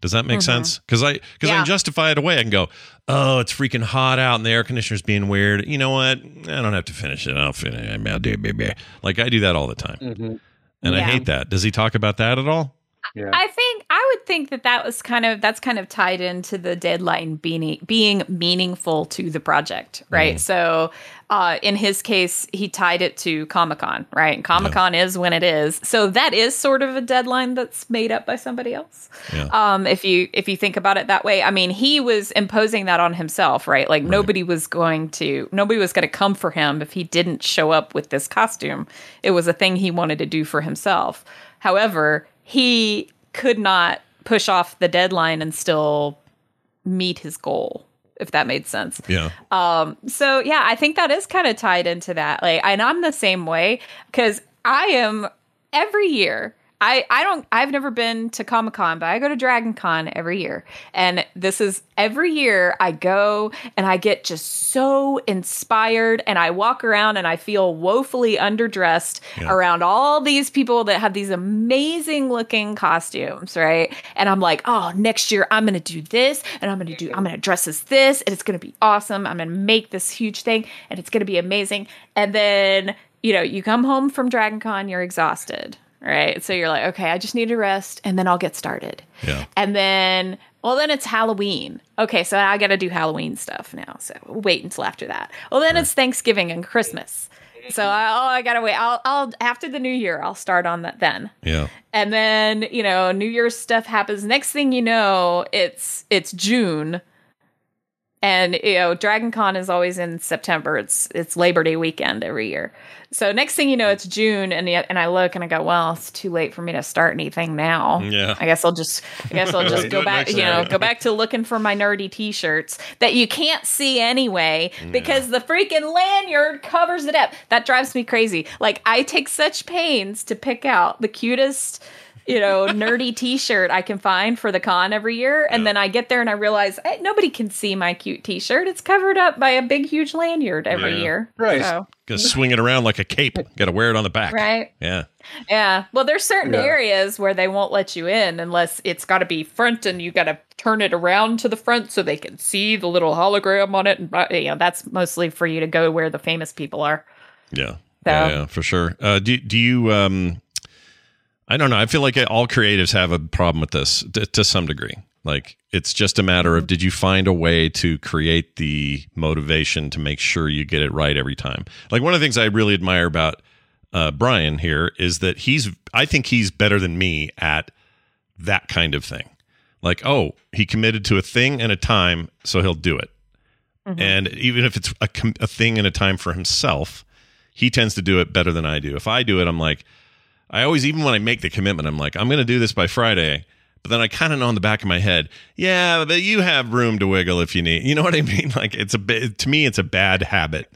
Does that make sense? Because I because I Yeah. can justify it away. I can go, "Oh, it's freaking hot out, and the air conditioner's being weird." You know what? I don't have to finish it. I'll finish. I'll do it. Like I do that all the time, hmm and I hate that. Does he talk about that at all? Yeah. I think I would think that that was kind of that's kind of tied into the deadline being being meaningful to the project, right? So, uh, in his case, he tied it to Comic Con, right? And Comic Con is when it is, so that is sort of a deadline that's made up by somebody else. Yeah. Um, if you if you think about it that way, I mean, he was imposing that on himself, right? Like nobody was going to nobody was going to come for him if he didn't show up with this costume. It was a thing he wanted to do for himself. However, he could not push off the deadline and still meet his goal, if that made sense. Yeah. Um, so yeah, I think that is kind of tied into that. Like, and I'm the same way because I am every year. I, I don't I've never been to Comic Con, but I go to Dragon Con every year. And this is every year I go and I get just so inspired and I walk around and I feel woefully underdressed around all these people that have these amazing looking costumes, right? And I'm like, oh, next year I'm gonna do this and I'm gonna do I'm gonna dress as this and it's gonna be awesome. I'm gonna make this huge thing and it's gonna be amazing. And then, you know, you come home from Dragon Con, you're exhausted right? So you're like, okay, I just need to rest and then I'll get started. Yeah. And then, well, then it's Halloween. Okay, so I got to do Halloween stuff now. So we'll wait until after that. Well, then it's Thanksgiving and Christmas. So I, oh, I gotta wait. I'll, I'll after the new year, I'll start on that then. Yeah. And then you know, New Year's stuff happens. Next thing you know, it's it's June, and you know dragon con is always in september. It's it's labor day weekend every year. So next thing you know it's june and and i look and i go well it's too late for me to start anything now. Yeah. i guess i'll just i guess i'll just go back you know go back to looking for my nerdy t-shirts that you can't see anyway because the freaking lanyard covers it up. That drives me crazy. Like i take such pains to pick out the cutest you know, nerdy T-shirt I can find for the con every year, and then I get there and I realize eh, nobody can see my cute T-shirt. It's covered up by a big, huge lanyard every Yeah. year. Right. So, Gotta swing it around like a cape. Gotta wear it on the back. right. Yeah. Yeah. Well, there's certain Yeah. areas where they won't let you in unless it's got to be front, and you got to turn it around to the front so they can see the little hologram on it. And uh, you know, that's mostly for you to go where the famous people are. Yeah. So- Yeah, yeah, for sure. Uh, do do you? Um, I don't know. I feel like all creatives have a problem with this to, to some degree. Like it's just a matter of did you find a way to create the motivation to make sure you get it right every time. Like one of the things I really admire about uh, Brian here is that he's. I think he's better than me at that kind of thing. Like, oh, he committed to a thing and a time, so he'll do it. And even if it's a, a thing and a time for himself, he tends to do it better than I do. If I do it, I'm like, I always, even when I make the commitment, I'm like, I'm going to do this by Friday. But then I kind of know in the back of my head, yeah, but you have room to wiggle if you need. You know what I mean? Like it's a bit to me, it's a bad habit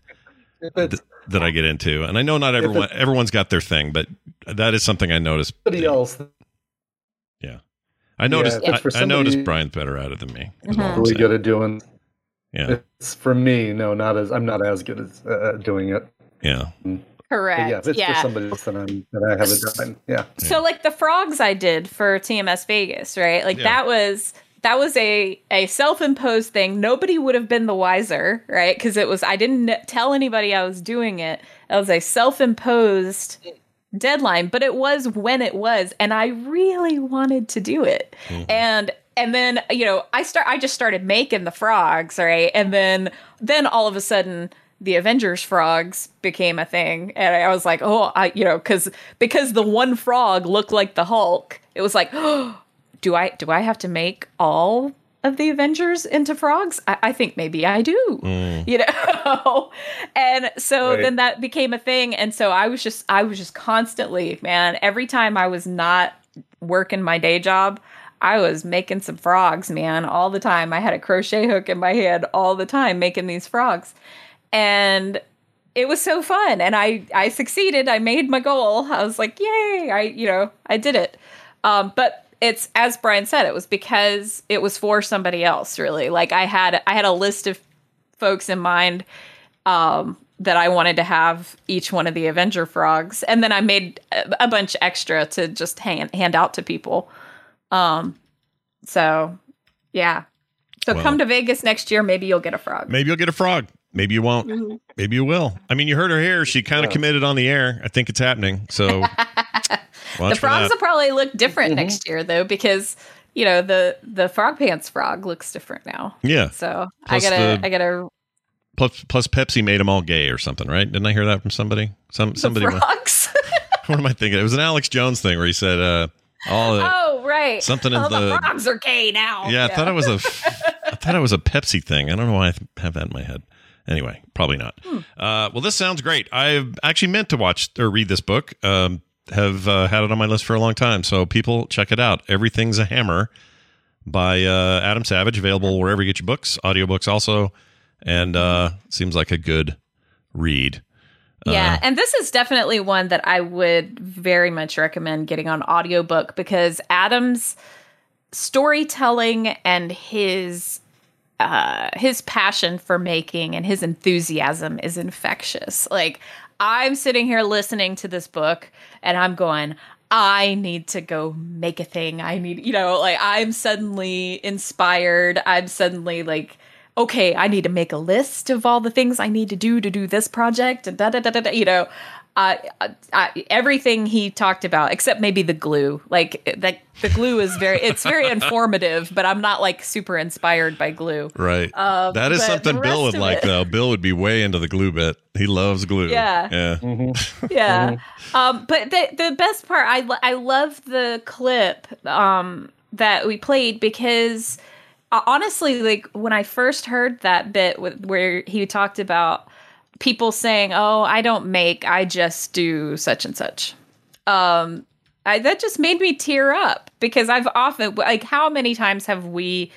If it's that I get into. And I know not everyone, everyone's got their thing, but that is something I noticed. somebody else Yeah, I noticed. if it's for I, I noticed Brian's better at it than me. is Mm-hmm. really good at doing Yeah, it's for me. No, not as I'm not as good as uh, doing it. yeah. But Correct. yeah, if it's for somebody else, then I'm that I haven't done. Yeah, So like the frogs I did for TMS Vegas, right? Like Yeah. that was that was a a self-imposed thing. Nobody would have been the wiser, right? Cuz it was I didn't tell anybody I was doing it. It was a self-imposed deadline, but it was when it was and I really wanted to do it. Mm-hmm. And and then, you know, I start I just started making the frogs, right? And then then all of a sudden the Avengers frogs became a thing, and I was like, oh, I, you know, because because the one frog looked like the Hulk. It was like, oh, do I do I have to make all of the Avengers into frogs? I, I think maybe I do, mm. you know. and so Right. then that became a thing, and so I was just I was just constantly, man. Every time I was not working my day job. I was making some frogs, man, all the time. I had a crochet hook in my hand all the time making these frogs and it was so fun. And i i succeeded. I made my goal. I was like yay i you know i did it. Um but it's as brian said it was because it was for somebody else really. Like i had i had a list of folks in mind um that i wanted to have each one of the avenger frogs. And then i made a, bunch extra to just hand, hand out to people. Um so yeah. So Well- come to vegas next year. Maybe you'll get a frog. Maybe you'll get a frog. Maybe you won't. Mm-hmm. Maybe you will. I mean, you heard her here. She kind of committed on the air. I think it's happening. So the frogs will probably look different Mm-hmm. next year though because you know the the frog pants frog looks different now yeah. so Plus i gotta the- i gotta Plus, plus Pepsi made them all gay or something, right? Didn't I hear that from somebody? Some somebody. the wa- frogs what am I thinking? It was an Alex Jones thing where he said, uh, "All the, oh right Something in oh, the- frogs are gay now yeah." I thought it was a. I thought it was a Pepsi thing. I don't know why I have that in my head. Anyway, probably not. Hmm. Uh, well, this sounds great. I've actually meant to watch or read this book. Um, have uh, had it on my list for a long time. So people check it out. Everything's a Hammer by uh, Adam Savage, available wherever you get your books, audiobooks also, and uh, seems like a good read. yeah Uh, and this is definitely one that i would very much recommend getting on audiobook because adam's storytelling and his uh his passion for making and his enthusiasm is infectious. Like i'm sitting here listening to this book and i'm going i need to go make a thing. I need you know like i'm suddenly inspired. I'm suddenly like okay i need to make a list of all the things i need to do to do this project and da da da da, da you know uh, uh, everything he talked about, except maybe the glue. Like that, the glue is very, it's very informative, but I'm not like super inspired by glue. Right. Uh, that is something Bill would like, it- though. Bill would be way into the glue bit. He loves glue. Yeah. Yeah. yeah um but the the best part i lo- i love the clip um that we played because uh, honestly, like when I first heard that bit with, where he talked about people saying, "Oh, I don't make, I just do such and such," um, I, that just made me tear up because I've often like how many times have we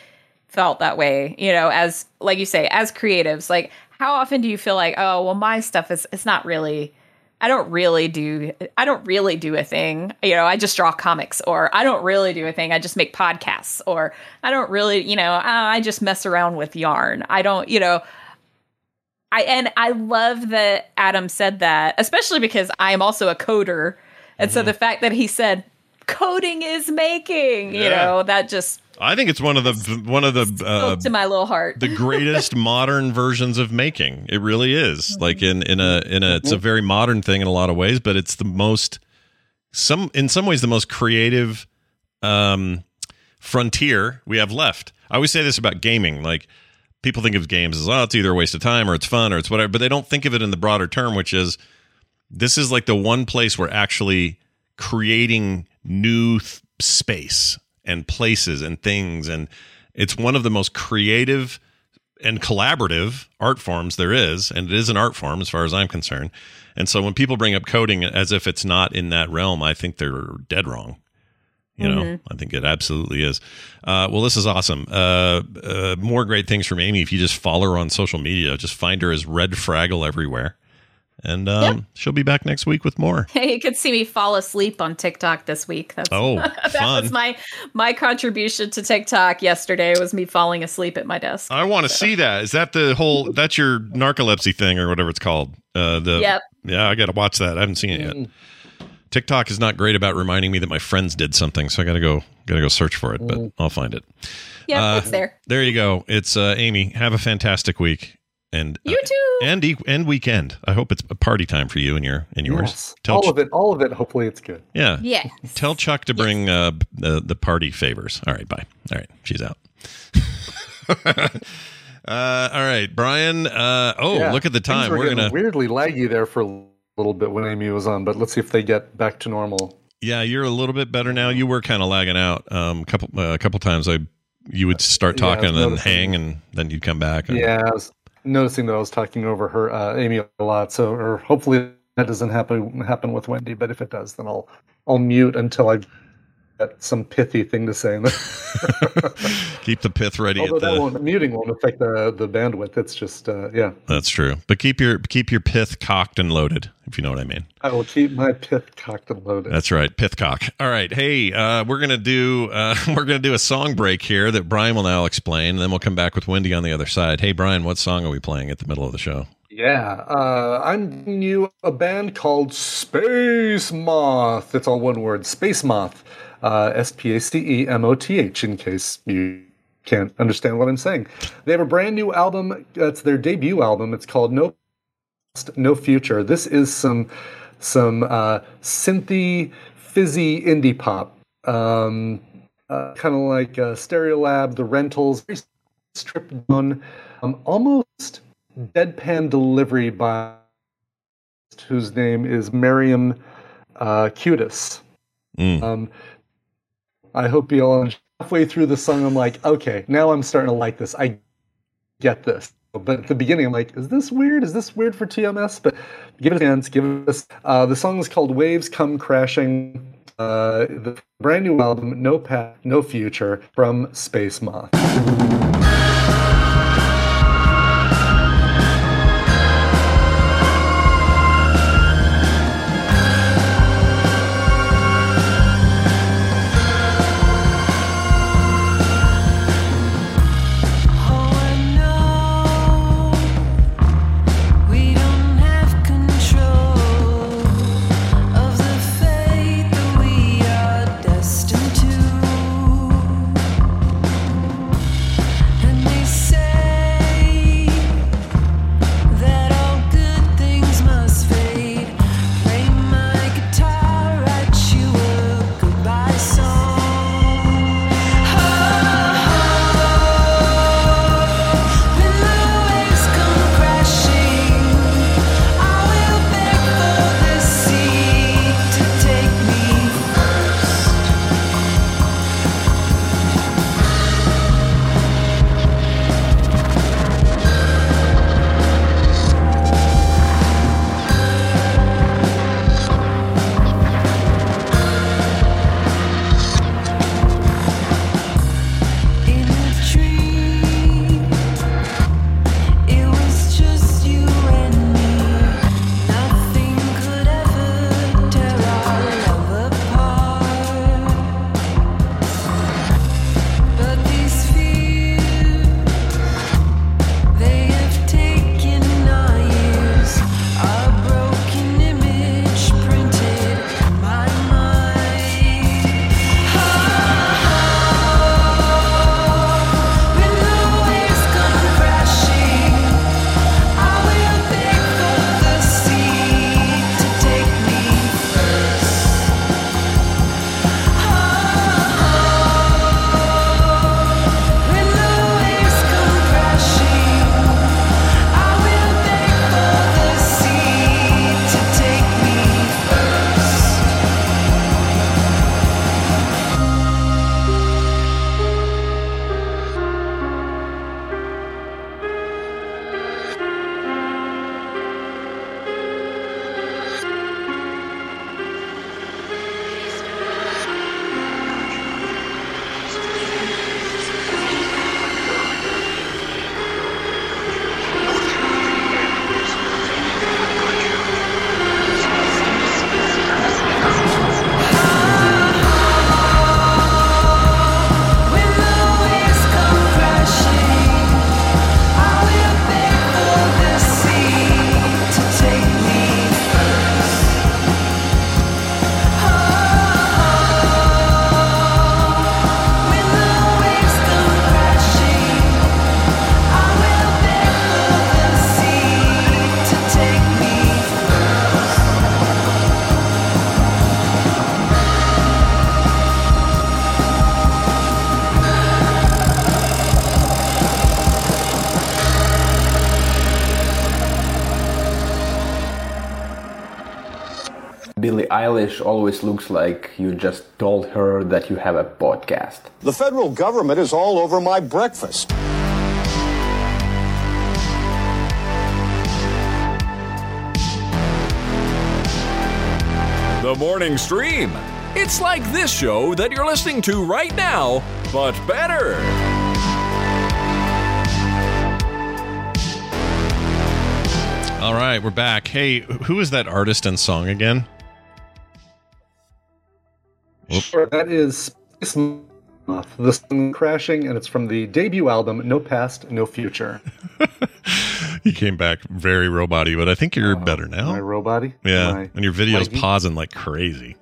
felt that way? You know, as like you say, as creatives, like how often do you feel like, oh, well, my stuff is it's not really. I don't really do I don't really do a thing. You know, I just draw comics or I don't really do a thing. I just make podcasts or I don't really, you know, uh, I just mess around with yarn. I don't, you know, I and I love that Adam said that, especially because I am also a coder. And so the fact that he said coding is making, you know, that just I think it's one of the one of the uh, to my little heart. the greatest modern versions of making. It really is. Like in in a in a it's a very modern thing in a lot of ways, but it's the most some in some ways the most creative um frontier we have left. I always say this about gaming, like people think of games as oh it's either a waste of time or it's fun or it's whatever, but they don't think of it in the broader term, which is this is like the one place where actually creating new th- space and places and things and it's one of the most creative and collaborative art forms there is and it is an art form as far as i'm concerned. And so when people bring up coding as if it's not in that realm i think they're dead wrong you know i think it absolutely is uh, well this is awesome uh, uh, more great things from amy if you just follow her on social media just find her as red fraggle everywhere and um, she'll be back next week with more Hey, you could see me fall asleep on TikTok this week. That's oh that fun was my my contribution to TikTok yesterday was me falling asleep at my desk. I want to see that. Is that the whole? That's your narcolepsy thing or whatever it's called. Uh, the Yep. Yeah, I got to watch that. I haven't seen it yet. TikTok is not great about reminding me that my friends did something, so I got to go. Got to go search for it, but I'll find it. Yeah, Uh, it's there. There you go. It's uh, Amy. Have a fantastic week and You too. and e- and weekend. I hope it's a party time for you and your and yours. Yes. Tell all Ch- of it, all of it. Hopefully, it's good. yeah. Yes. Tell Chuck to bring uh, the the party favors. All right, bye. All right, she's out. uh, all right, Brian. Uh, oh, Yeah, look at the things time. were We're getting gonna. weirdly laggy there for a little bit when Amy was on, but let's see if they get back to normal. Yeah, you're a little bit better now. You were kind of lagging out. Um, couple uh, a couple times I you would start Yeah, talking and noticing. hang, and then you'd come back. and- Yeah, I was noticing that I was talking over her, uh, Amy, a lot. So, or hopefully that doesn't happen happen with Wendy. But if it does, then I'll I'll mute until I get some pithy thing to say. keep the pith ready. Although the, won't muting won't affect the the bandwidth. It's just uh, yeah, that's true. But keep your keep your pith cocked and loaded, if you know what I mean. I will keep my pith cocked and loaded. That's right, pith cock. All right, hey, uh, we're gonna do uh, we're gonna do a song break here that Brian will now explain, and then we'll come back with Wendy on the other side. Hey, Brian, what song are we playing at the middle of the show? Yeah, uh, I'm bringing you a band called Space Moth. It's all one word, Space Moth. Uh, S P A C E M O T H, in case you can't understand what I'm saying. They have a brand new album. It's their debut album. It's called No Past, No Future. This is some some uh, synthy, fizzy indie pop. Um, uh, kind of like uh, Stereolab, The Rentals, very stripped down, um, almost deadpan delivery by whose name is Miriam uh, Cutis. Mm. Um, I hope you all halfway through the song. I'm like, okay, now I'm starting to like this. I get this. But at the beginning, I'm like, is this weird? Is this weird for TMS? But give it a chance. Give it. A, uh, the song is called "Waves Come Crashing." Uh, the brand new album, "No Past, No Future" from Space Moth. Eilish always looks like you just told her that you have a podcast. The federal government is all over my breakfast. The morning stream. It's like this show that you're listening to right now, but better. All right, we're back. Hey, who is that artist and song again? Sure, that is Space Moth, the sun crashing, and it's from the debut album No Past, No Future. You came back very roboty, but I think you're better now. My robot. Yeah, and your video's Mikey? pausing like crazy,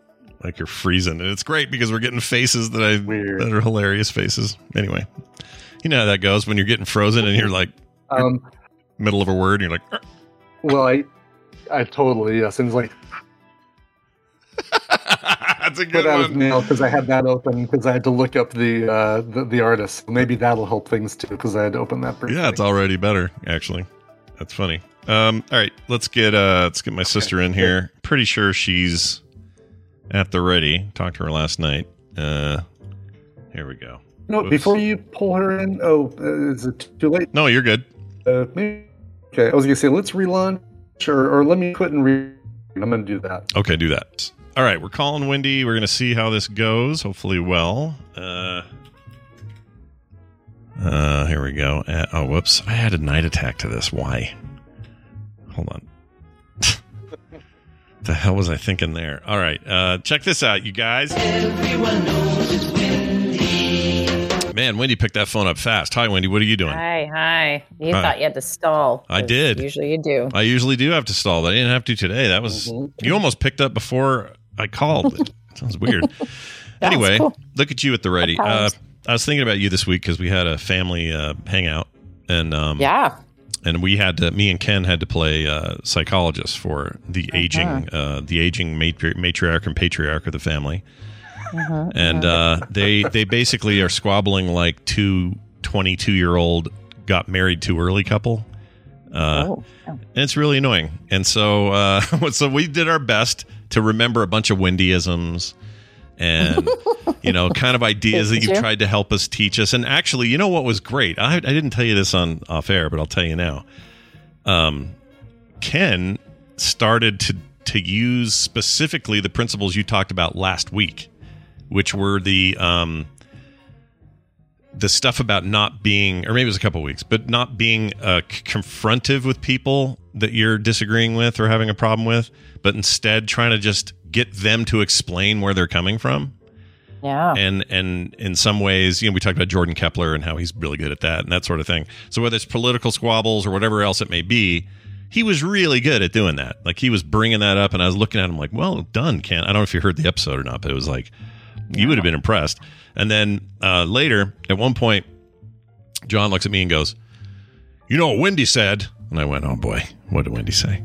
like you're freezing, and it's great because we're getting faces that I Weird. that are hilarious faces. Anyway, you know how that goes when you're getting frozen and you're like Um, middle of a word, and you're like, well, I, I totally yes. And it's like that's a put good out his one. mail because I had that open because I had to look up the uh, the, the artist. Maybe that'll help things too because I had to open that. briefly. Yeah, it's already better actually. That's funny. Um, all right, let's get uh, let's get my sister in here. Pretty sure she's at the ready. Talked to her last night. Uh, here we go. No, Whoops. before you pull her in. Oh, uh, is it too late? No, you're good. Uh, maybe. Okay, I was gonna say let's relaunch or, or let me quit and re. I'm gonna do that. Okay, do that. All right, we're calling Wendy. We're going to see how this goes. Hopefully, well. Uh, uh, here we go. Uh, oh, whoops! I added night attack to this. Why? Hold on. the hell was I thinking there? All right, uh, check this out, you guys. Man, Wendy picked that phone up fast. Hi, Wendy. What are you doing? Hi, hi. You Hi. thought you had to stall. I did. Usually you do. I usually do have to stall, but I didn't have to today. That was you almost picked up before I called. It sounds weird. anyway, cool. look at you at the ready. Uh. I was thinking about you this week because we had a family uh, hangout, and um, Yeah. and we had to. Me and Ken had to play uh, psychologist for the aging, uh, the aging matri- matriarch and patriarch of the family, Uh-huh. and uh, they they basically are squabbling like two 22 year old got married too early couple. Uh, oh. and it's really annoying. And so, uh, so we did our best to remember a bunch of Wendyisms and you know, kind of ideas that you've tried to help us teach us. And actually, you know what was great? I, I didn't tell you this on off air, but I'll tell you now. Um, Ken started to to use specifically the principles you talked about last week, which were the um, the stuff about not being, or maybe it was a couple weeks, but not being uh, c- confrontive with people that you're disagreeing with or having a problem with, but instead trying to just get them to explain where they're coming from. Yeah. And and in some ways, you know, we talked about Jordan Kepler and how he's really good at that and that sort of thing. So whether it's political squabbles or whatever else it may be, he was really good at doing that. Like he was bringing that up, and I was looking at him like, "Well done, Ken." I don't know if you heard the episode or not, but it was like you would have been impressed. And then uh, later, at one point, John looks at me and goes, "You know what Wendy said?" And I went, "Oh boy, what did Wendy say?"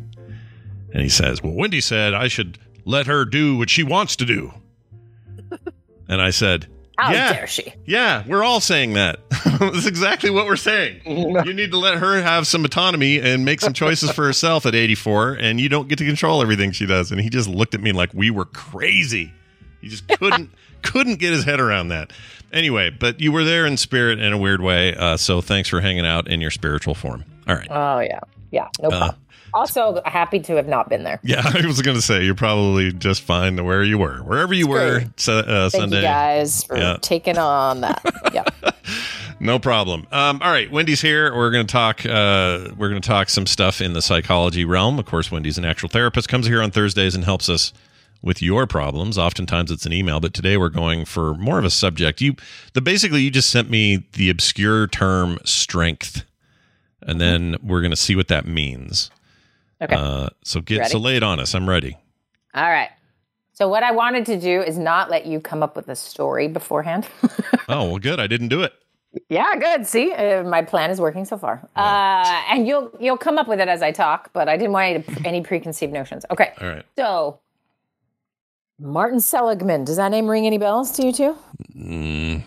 And he says, "Well, Wendy said I should let her do what she wants to do." And I said, How "Yeah, dare she? yeah, we're all saying that. That's exactly what we're saying. you need to let her have some autonomy and make some choices for herself at 84, and you don't get to control everything she does. And he just looked at me like we were crazy. He just couldn't couldn't get his head around that. Anyway, but you were there in spirit in a weird way. Uh, so thanks for hanging out in your spiritual form. All right. Oh yeah. Yeah. No Uh, problem. also happy to have not been there. Yeah, I was going to say you're probably just fine to where you were, wherever you were su- uh, Thank Sunday. you guys for Yeah. taking on that. Yeah. No problem. Um, all right, Wendy's here. We're going to talk. Uh, we're going to talk some stuff in the psychology realm. Of course, Wendy's an actual therapist. Comes here on Thursdays and helps us with your problems. Oftentimes, it's an email, but today we're going for more of a subject. You, the basically, you just sent me the obscure term strength, and then we're going to see what that means. Okay. Uh, so get Ready? so lay it on us. I'm ready. All right. So what I wanted to do is not let you come up with a story beforehand. Oh well, good. I didn't do it. yeah, good. See, uh, my plan is working so far. Uh, and you'll you'll come up with it as I talk, but I didn't want any preconceived notions. Okay. All right. So Martin Seligman, does that name ring any bells to you too? Mm,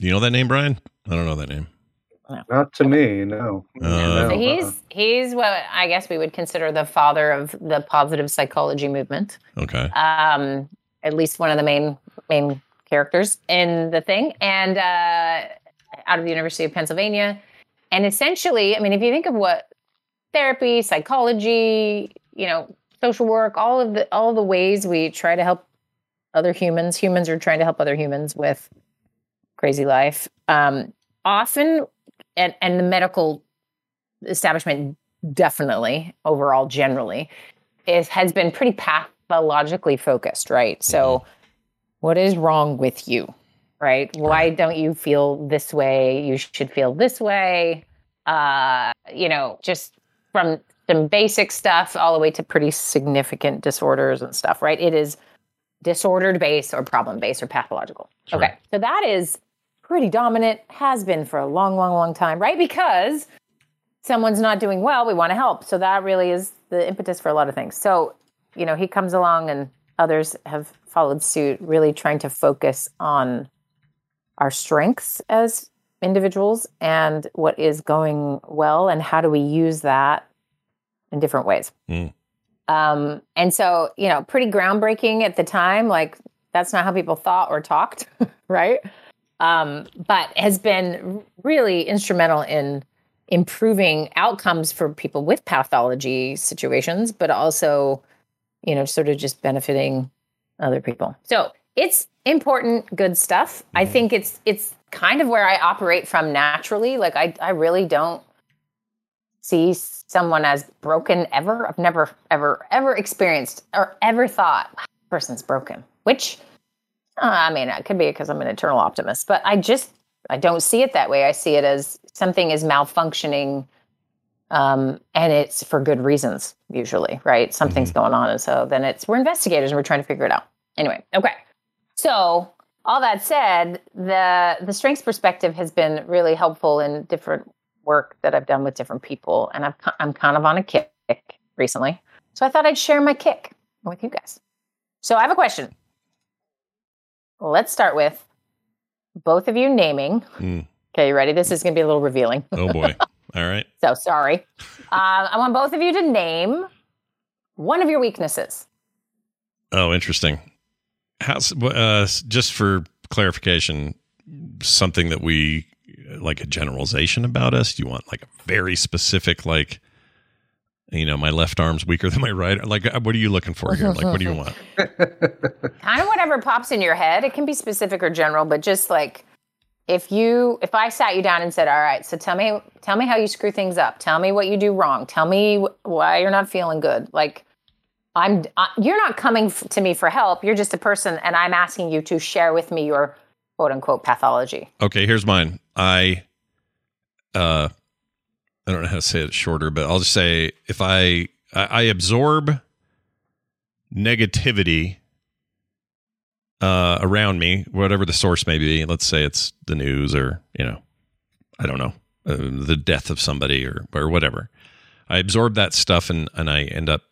you know that name, Brian? I don't know that name. Not to me, no. Uh, So he's he's what I guess we would consider the father of the positive psychology movement. okay. Um, at least one of the main main characters in the thing, and uh, out of the University of Pennsylvania. And essentially, I mean, if you think of what therapy, psychology, you know, social work, all of the all the ways we try to help other humans, humans are trying to help other humans with crazy life. Um, often, and and the medical establishment definitely overall generally is has been pretty pathologically focused, right? So, what is wrong with you, right? Why don't you feel this way? You should feel this way. Uh, you know, just from some basic stuff all the way to pretty significant disorders and stuff, right? It is disordered based or problem based or pathological. Okay. So that is pretty dominant, has been for a long, long, long time, right? Because someone's not doing well, we want to help. So that really is the impetus for a lot of things. So, you know, he comes along and others have followed suit, really trying to focus on our strengths as individuals and what is going well and how do we use that in different ways. Mm. Um, and so, you know, pretty groundbreaking at the time. Like, that's not how people thought or talked, right? Um, but has been really instrumental in improving outcomes for people with pathology situations, but also, you know, sort of just benefiting other people. So it's important, good stuff. I think it's it's kind of where I operate from naturally. Like I I really don't see someone as broken ever. I've never ever ever experienced or ever thought "Wow, person's broken. Which uh, I mean, it could be because I'm an eternal optimist, but I just I don't see it that way. I see it as something is malfunctioning, um, and it's for good reasons usually, right? Something's going on, and so then it's we're investigators and we're trying to figure it out. Anyway, okay. So all that said, the the strengths perspective has been really helpful in different work that I've done with different people, and I've, I'm kind of on a kick recently. So I thought I'd share my kick with you guys. So I have a question. Let's start with both of you naming. Mm. Okay, you ready? This is going to be a little revealing. Oh boy. All right. so sorry. Uh, I want both of you to name one of your weaknesses. Oh, interesting. How's uh, just for clarification, something that we like a generalization about us? Do you want like a very specific, like, you know, my left arm's weaker than my right? Like, uh, what are you looking for here? Like, what do you want? kind of whatever pops in your head. It can be specific or general, but just like if you if I sat you down and said, "All right, so tell me tell me how you screw things up. Tell me what you do wrong. Tell me why you're not feeling good." Like I'm I, you're not coming to me for help. You're just a person and I'm asking you to share with me your quote unquote pathology. Okay, here's mine. I uh I don't know how to say it shorter, but I'll just say if I I, I absorb negativity uh around me, whatever the source may be, let's say it's the news or, you know, I don't know, uh, the death of somebody or or whatever. I absorb that stuff and and I end up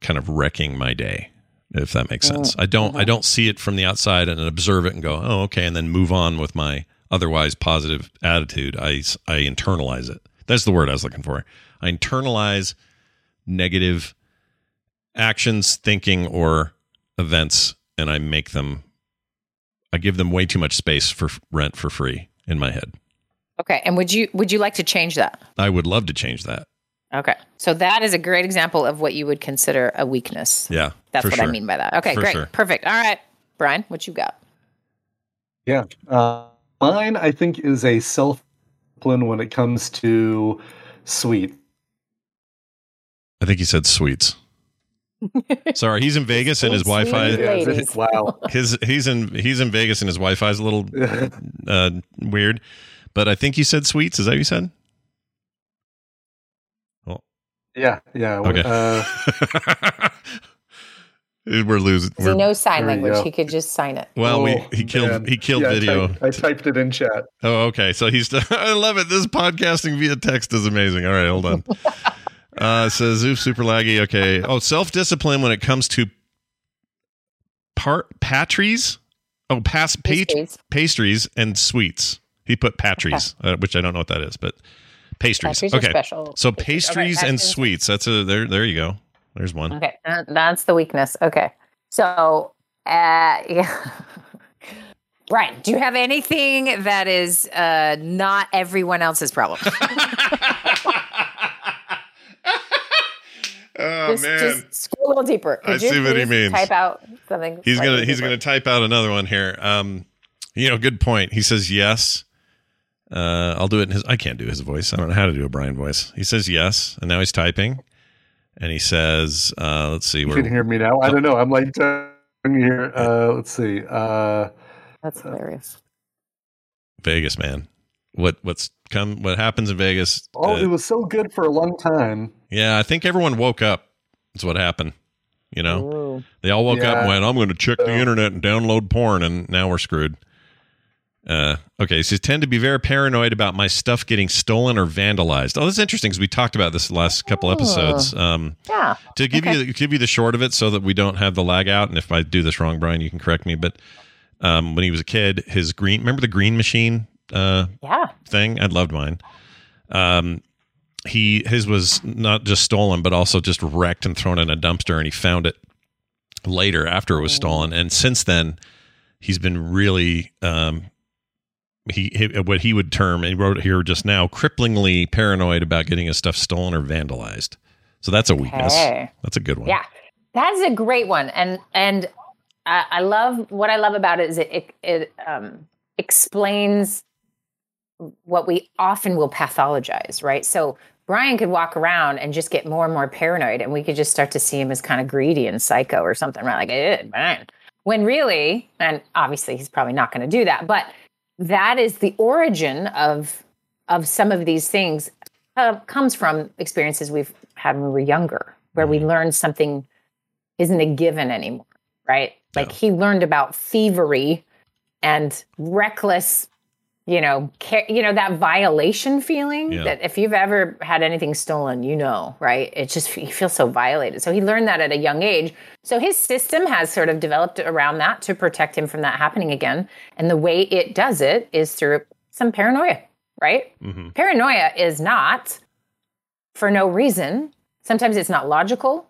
kind of wrecking my day if that makes sense. I don't I uh-huh. don't see it from the outside and observe it and go, "Oh, okay," and then move on with my otherwise positive attitude. I I internalize it. That's the word I was looking for. I internalize negative actions, thinking or events and I make them I give them way too much space for rent for free in my head. Okay, and would you would you like to change that? I would love to change that. Okay. So that is a great example of what you would consider a weakness. Yeah. That's for what I mean by that. Okay, For great. sure. Perfect. All right. Brian, what you got? Yeah. Uh, mine, I think, is a self discipline when it comes to sweet. I think he said sweets. Sorry, he's in Vegas and his Sweet, sweet Wi-Fi. ladies. wow. His he's in he's in Vegas and his Wi-Fi is a little uh, weird, but I think you said sweets. Is that what you said? Yeah. Yeah. Okay. Uh, We're losing. Because he we're- knows sign language. He could just sign it. well, we oh, he killed man. he killed Yeah, I video. typed- I typed it in chat. Oh, okay. So he's. I love it. This podcasting via text is amazing. All right, hold on. Uh, it says oof, super laggy. Okay. Oh, self discipline when it comes to part patries. Oh, pass pat- Pastries. pastries and sweets. He put patries, uh, which I don't know what that is, but pastries. Pastries okay. special. So Pastries. Okay, and pastries. sweets. That's a there. There you go. There's one. Okay, that's the weakness. Okay, so uh, yeah. Right. Do you have anything that is uh, not everyone else's problem? Oh just, just go a little deeper. I Could you see what he means. Type out something. He's gonna he's deeper? gonna type out another one here. Um, you know, good point. He says yes. Uh, I'll do it in his. I can't do his voice. I don't know how to do a Brian voice. He says yes, and now he's typing, and he says, uh, "Let's see You can hear me now. I don't know. I'm like typing here. Uh, let's see. Uh, That's hilarious. Vegas, man. What what's come? What happens in Vegas? oh, uh, it was so good for a long time. yeah, I think everyone woke up. That's what happened. You know, they all woke up and went, "I'm going to check the internet and download porn," and now we're screwed. Uh, okay, so you tend to be very paranoid about my stuff getting stolen or vandalized. Oh, that's interesting because we talked about this last couple episodes. Um, Yeah. to give you give you the short of it, so that we don't have the lag out. And if I do this wrong, Brian, you can correct me. But um, when he was a kid, his green remember the green machine uh, Yeah. thing? I loved mine. Um, he his was not just stolen, but also just wrecked and thrown in a dumpster, and he found it later after it was stolen. And since then, he's been really um, he, he what he would term, and he wrote it here just now, cripplingly paranoid about getting his stuff stolen or vandalized. So that's a weakness. Okay. That's a good one. Yeah, that's a great one, and and I, I love what I love about it is it it, it um, explains what we often will pathologize, right? So Brian could walk around and just get more and more paranoid, and we could just start to see him as kind of greedy and psycho or something, right? Like, eh, man. When really, and obviously he's probably not going to do that, but that is the origin of of some of these things uh, comes from experiences we've had when we were younger, where we learned something isn't a given anymore, right? Like he learned about thievery and reckless, you know, ca- you know that violation feeling Yeah. that if you've ever had anything stolen, you know, right? It just you feel so violated. So he learned that at a young age. So his system has sort of developed around that to protect him from that happening again. And the way it does it is through some paranoia, right? Mm-hmm. Paranoia is not for no reason. Sometimes it's not logical.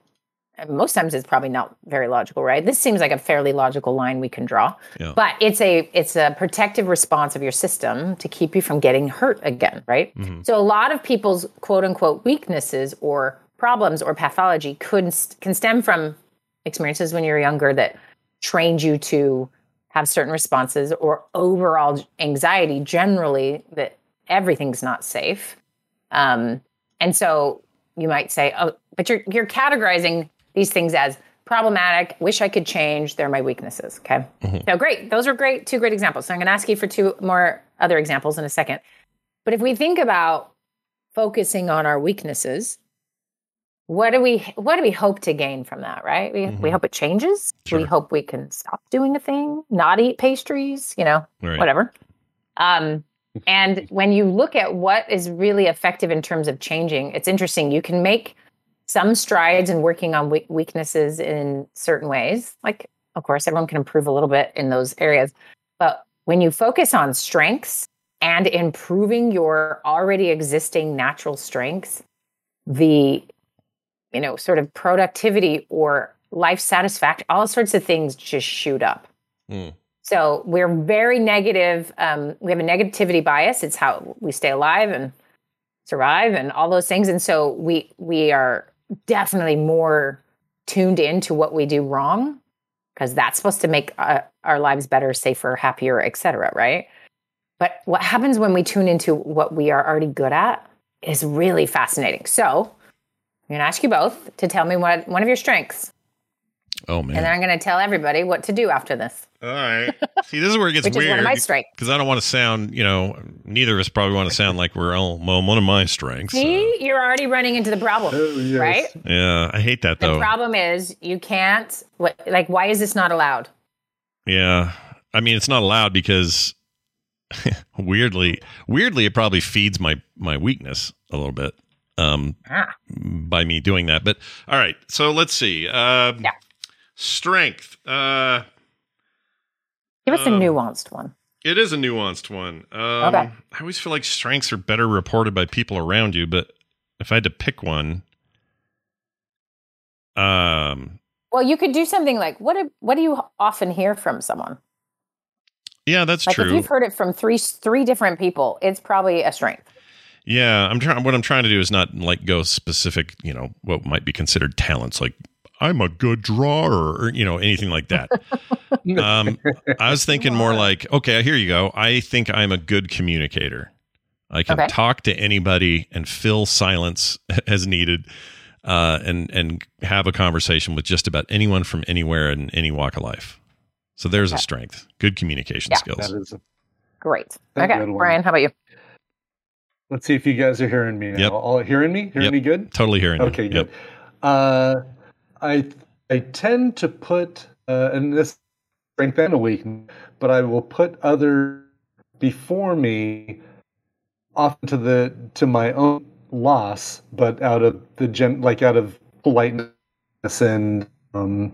Most times it's probably not very logical, right? This seems like a fairly logical line we can draw. Yeah. But it's a it's a protective response of your system to keep you from getting hurt again, right? So a lot of people's quote unquote weaknesses or problems or pathology could can stem from experiences when you're younger that trained you to have certain responses or overall anxiety generally that everything's not safe. Um, and so you might say, oh, but you're you're categorizing these things as problematic, wish I could change, they're my weaknesses. Okay. So great. Those are great, two great examples. So I'm gonna ask you for two more other examples in a second. But if we think about focusing on our weaknesses, what do we what do we hope to gain from that, right? We we hope it changes. We hope we can stop doing a thing, not eat pastries, you know, Right. whatever. Um, and when you look at what is really effective in terms of changing, it's interesting. You can make some strides in working on we- weaknesses in certain ways. Like, of course, everyone can improve a little bit in those areas. But when you focus on strengths and improving your already existing natural strengths, the you know sort of productivity or life satisfaction, all sorts of things just shoot up. So we're very negative. Um, we have a negativity bias. It's how we stay alive and survive, and all those things. And so we we are definitely more tuned into what we do wrong because that's supposed to make uh, our lives better, safer, happier, etc. Right? But what happens when we tune into what we are already good at is really fascinating. So I'm going to ask you both to tell me what one of your strengths, Oh man. and then I'm going to tell everybody what to do after this. All right. See, this is where it gets Which is weird. one of my strengths. Because I don't want to sound, you know, neither of us probably want to sound like we're all, well, one of my strengths. See, you're already running into the problem, right? Yeah, I hate that though. The problem is you can't. What, like, why is this not allowed? yeah. I mean, it's not allowed because weirdly, weirdly, it probably feeds my my weakness a little bit um, Ah. by me doing that. But all right, so let's see. Um, Yeah. Strength. Uh, Give us a Um, nuanced one. It is a nuanced one. Um, Okay. I always feel like strengths are better reported by people around you, but if I had to pick one, um, Well, you could do something like what? do- What do you often hear from someone? yeah, that's like if you've heard it from three three different people, it's probably a strength. Yeah, I'm trying. What I'm trying to do is not like go specific. You know, what might be considered talents, like I'm a good drawer, or you know, anything like that. um, I was thinking more like, okay, here you go. I think I'm a good communicator. I can Okay. talk to anybody and fill silence as needed, uh, and and have a conversation with just about anyone from anywhere in any walk of life. So there's a strength. Good communication Yeah. skills. That is. A, Great. That's okay. Brian, how about you? let's see if you guys are hearing me. Now. Yep. All hearing me? Hearing Yep. me good? Totally hearing you. Okay, Yep. good. Uh, I I tend to put uh, and this strength and a weakness, but I will put other before me, often to the to my own loss, but out of the gen like out of politeness and um,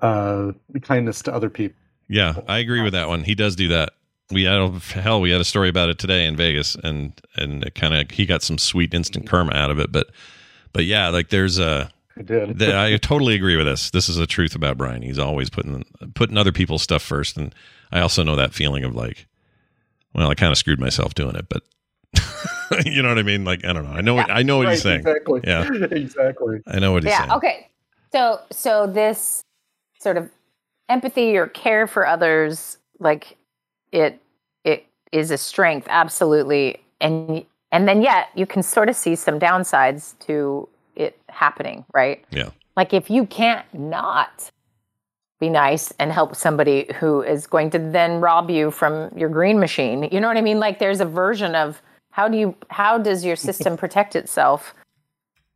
uh, kindness to other people. Yeah, I agree with that one. He does do that. We had hell, we had a story about it today in Vegas, and and it kind of he got some sweet instant karma out of it. But but yeah, like there's a. I did. I totally agree with this. This is a truth about Brian. He's always putting putting other people's stuff first, and I also know that feeling of like, well, I kind of screwed myself doing it, but you know what I mean. Like I don't know. I know. What, I know what Right, he's saying. Exactly. Yeah, exactly. I know what he's yeah. saying. Okay. So so this sort of empathy or care for others, like it it is a strength, absolutely, and and then yet you can sort of see some downsides to it happening, right? Yeah. Like if you can't not be nice and help somebody who is going to then rob you from your green machine. You know what I mean? Like there's a version of how do you how does your system protect itself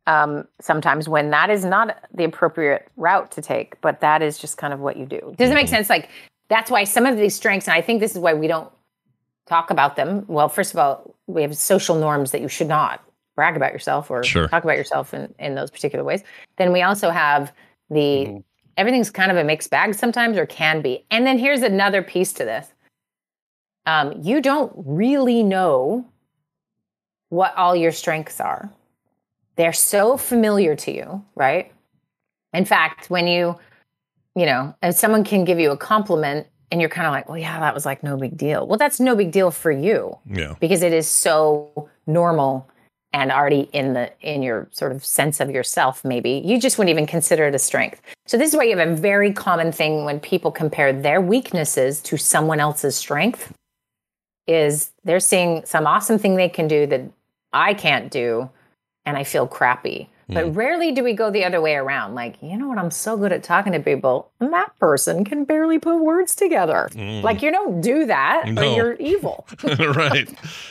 um, sometimes when that is not the appropriate route to take, but that is just kind of what you do. Does it make sense? Like that's why some of these strengths, and I think this is why we don't talk about them. Well, first of all, we have social norms that you should not brag about yourself or Sure. talk about yourself in, in those particular ways. Then we also have the everything's kind of a mixed bag sometimes or can be. And then here's another piece to this. Um, you don't really know what all your strengths are. They're so familiar to you, right? In fact, when you, you know, if someone can give you a compliment and you're kind of like, well, yeah, that was like no big deal. Well, that's no big deal for you Yeah. because it is so normal and already in the in your sort of sense of yourself maybe you just wouldn't even consider it a strength. So this is why you have a very common thing when people compare their weaknesses to someone else's strength is they're seeing some awesome thing they can do that i can't do and i feel crappy but rarely do we go the other way around like you know what i'm so good at talking to people and that person can barely put words together Mm. like you don't do that No. or you're evil right.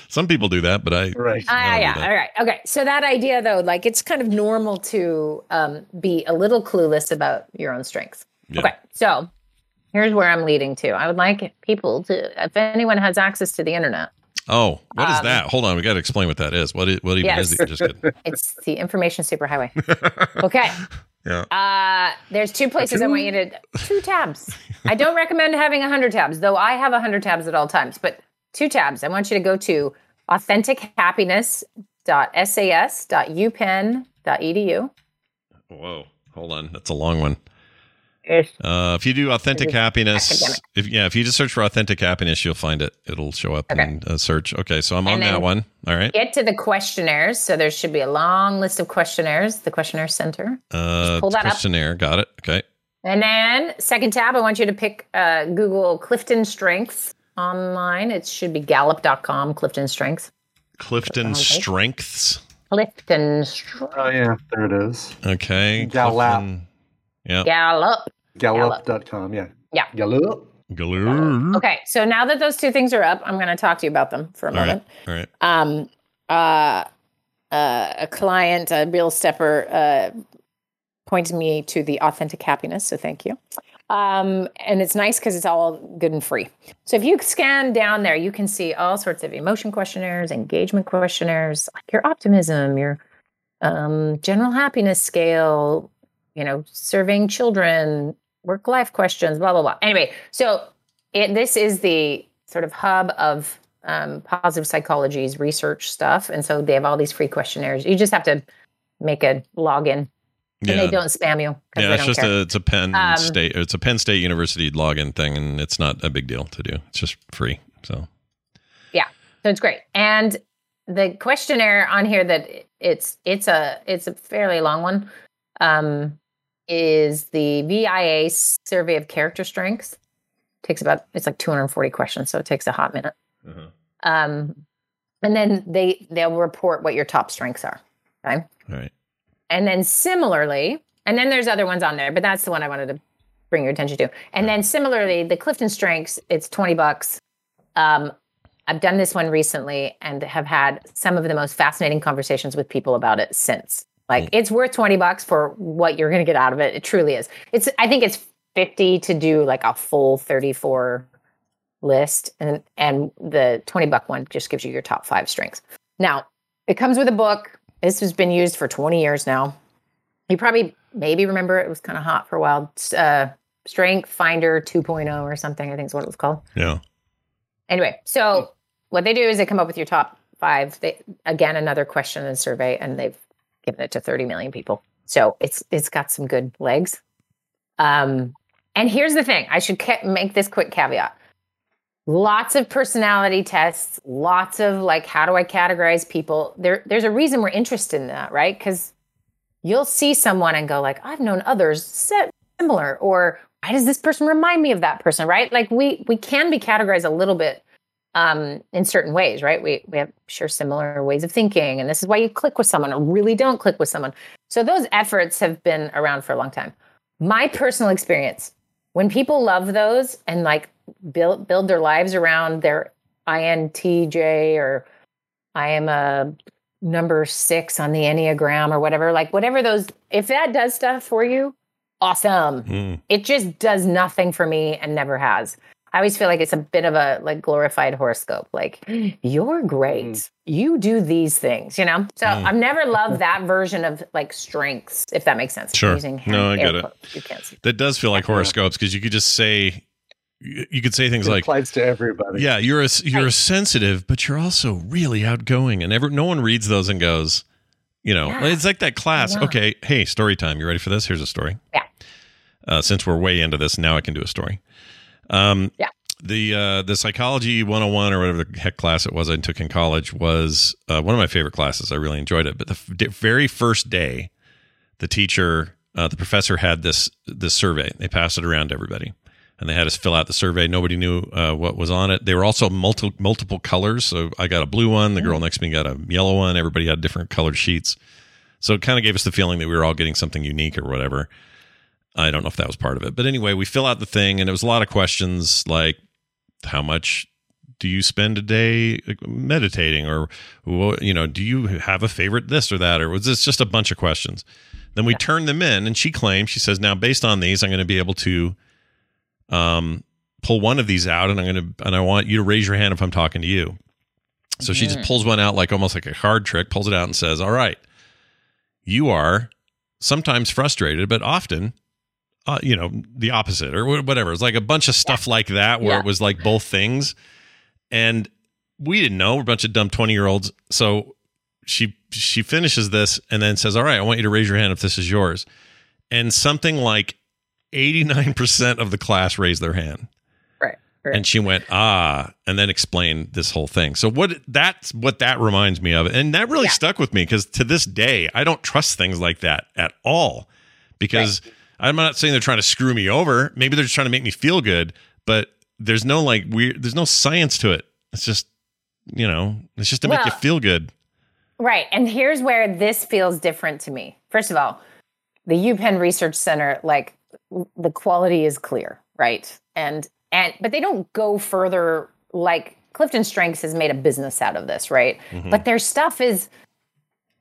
Some people do that, but I Right. Ah, I don't yeah. All right. Okay. So that idea, though, like it's kind of normal to um, be a little clueless about your own strengths. Yeah. Okay. So here's where I'm leading to. I would like people to, if anyone has access to the internet, Oh, what is Um, that? Hold on, we got to explain what that is. What? i- What even Yes. is it? Just kidding. it's the information superhighway. Okay. Yeah. Uh, there's two places I want you to two tabs. I don't recommend having a hundred tabs, though I have a hundred tabs at all times. But two tabs. I want you to go to authentichappiness.sas.upenn.edu. Whoa. Hold on. That's a long one. It's Uh, if you do authentic happiness, academic. if yeah, if you just search for authentic happiness, you'll find it. It'll show up Okay. in a search. Okay, so I'm on that one. All right. get to the questionnaires. So there should be a long list of questionnaires, the questionnaire center. Uh, pull that up. questionnaire. Got it. Okay. And then second tab, I want you to pick uh, Google Clifton Strengths online. It should be gallup.com, Clifton Strengths. Clifton strengths. Clifton Strengths. Oh yeah, there it is. Okay. Gallup. Clifton- Yeah. Gallup. Gallup.com. Yeah. Yeah. Gallup. Gallup. Okay, so now that those two things are up, I'm going to talk to you about them for a All right. moment. All right. um, uh, uh, a client, a real stepper, uh, pointed me to the authentic happiness. So thank you. Um, and it's nice because it's all good and free. So if you scan down there, you can see all sorts of emotion questionnaires, engagement questionnaires, like your optimism, your um, general happiness scale, you know, surveying children, work life questions, blah, blah, blah. Anyway, so it, this is the sort of hub of um, positive psychology's research stuff, and so they have all these free questionnaires. You just have to make a login, and Yeah. they don't spam you. Yeah, it's just care. a it's a Penn Um, State it's a Penn State University login thing, and it's not a big deal to do. It's just free. So Yeah, so it's great. And the questionnaire on here that it's it's a it's a fairly long one. Um, is the VIA survey of character strengths? Takes about it's like 240 questions, so it takes a hot minute. Um, and then they they'll report what your top strengths are. Okay. all right. And then similarly, and then there's other ones on there, but that's the one I wanted to bring your attention to. And then similarly, the Clifton Strengths, it's 20 bucks. Um, I've done this one recently and have had some of the most fascinating conversations with people about it since. Like it's worth 20 bucks for what you're going to get out of it. It truly is. It's I think it's 50 to do like a full 34 list and and the 20 buck one just gives you your top 5 strengths. Now, it comes with a book. This has been used for 20 years now. You probably maybe remember it was kind of hot for a while. Uh, Strength Finder 2.0 or something, I think is what it was called. Yeah. Anyway, so what they do is they come up with your top five. They again another question and survey, and they've given it to 30 million people. So it's it's got some good legs. Um, and here's the thing: I should make this quick caveat. Lots of personality tests, lots of like, how do I categorize people? There, there's a reason we're interested in that, right? Because you'll see someone and go like, I've known others si- similar, or why does this person remind me of that person, right? Like we we can be categorized a little bit um, in certain ways, right? We we have sure similar ways of thinking, and this is why you click with someone or really don't click with someone. So those efforts have been around for a long time. My personal experience, when people love those and like build build their lives around their INTJ or I am a number six on the Enneagram or whatever, like whatever those, if that does stuff for you, awesome. Mm. It just does nothing for me and never has. I always feel like it's a bit of a like glorified horoscope. Like, you're great. You do these things, you know? So Mm. I've never loved that version of like strengths, if that makes sense. I'm Sure. using No, I air get it. You can't see. That does feel like horoscopes because you could just say you you could say things It like applies to everybody. Yeah, you're a you're a sensitive, but you're also really outgoing, and ever no one reads those and goes, you know, Yeah. it's like that class. Yeah. Okay, hey, story time. You ready for this? Here's a story. Yeah. Uh, since we're way into this, now I can do a story. Um, Yeah. The uh, the psychology 101 or whatever the heck class it was I took in college was uh, one of my favorite classes. I really enjoyed it. But the f- very first day, the teacher, uh, the professor had this this survey. They passed it around to everybody, and they had us fill out the survey. Nobody knew uh, what was on it. They were also multi- multiple colors. So I got a blue one. The girl next to me got a yellow one. Everybody had different colored sheets. So it kind of gave us the feeling that we were all getting something unique or whatever. I don't know if that was part of it, but anyway, we fill out the thing, and it was a lot of questions like, "How much do you spend a day meditating?" or you know, do you have a favorite this or that?" or was this just a bunch of questions? Then we turn them in, and she claims she says, "Now, based on these, I'm going to be able to um, pull one of these out, and I'm going to and I want you to raise your hand if I'm talking to you." So she just Mhm. pulls one out like almost like a card trick, pulls it out and says, "All right, you are sometimes frustrated, but often, uh, you know, the opposite or whatever." It's like a bunch of stuff like that where Yeah. it was like both things, and we didn't know. We're a bunch of dumb twenty year olds. So she she finishes this and then says, "All right, I want you to raise your hand if this is yours," and something like eighty nine percent of the class raised their hand. Right. And she went, ah, and then explained this whole thing. So what that's what that reminds me of. And that really stuck with me because to this day, I don't trust things like that at all. Because I'm not saying they're trying to screw me over. Maybe they're just trying to make me feel good, but there's no like weird there's no science to it. It's just you know, it's just to make you feel good. Right. And here's where this feels different to me. First of all, the UPenn Research Center, like the quality is clear, right? And and but they don't go further like Clifton Strengths has made a business out of this, right? Mhm. But their stuff is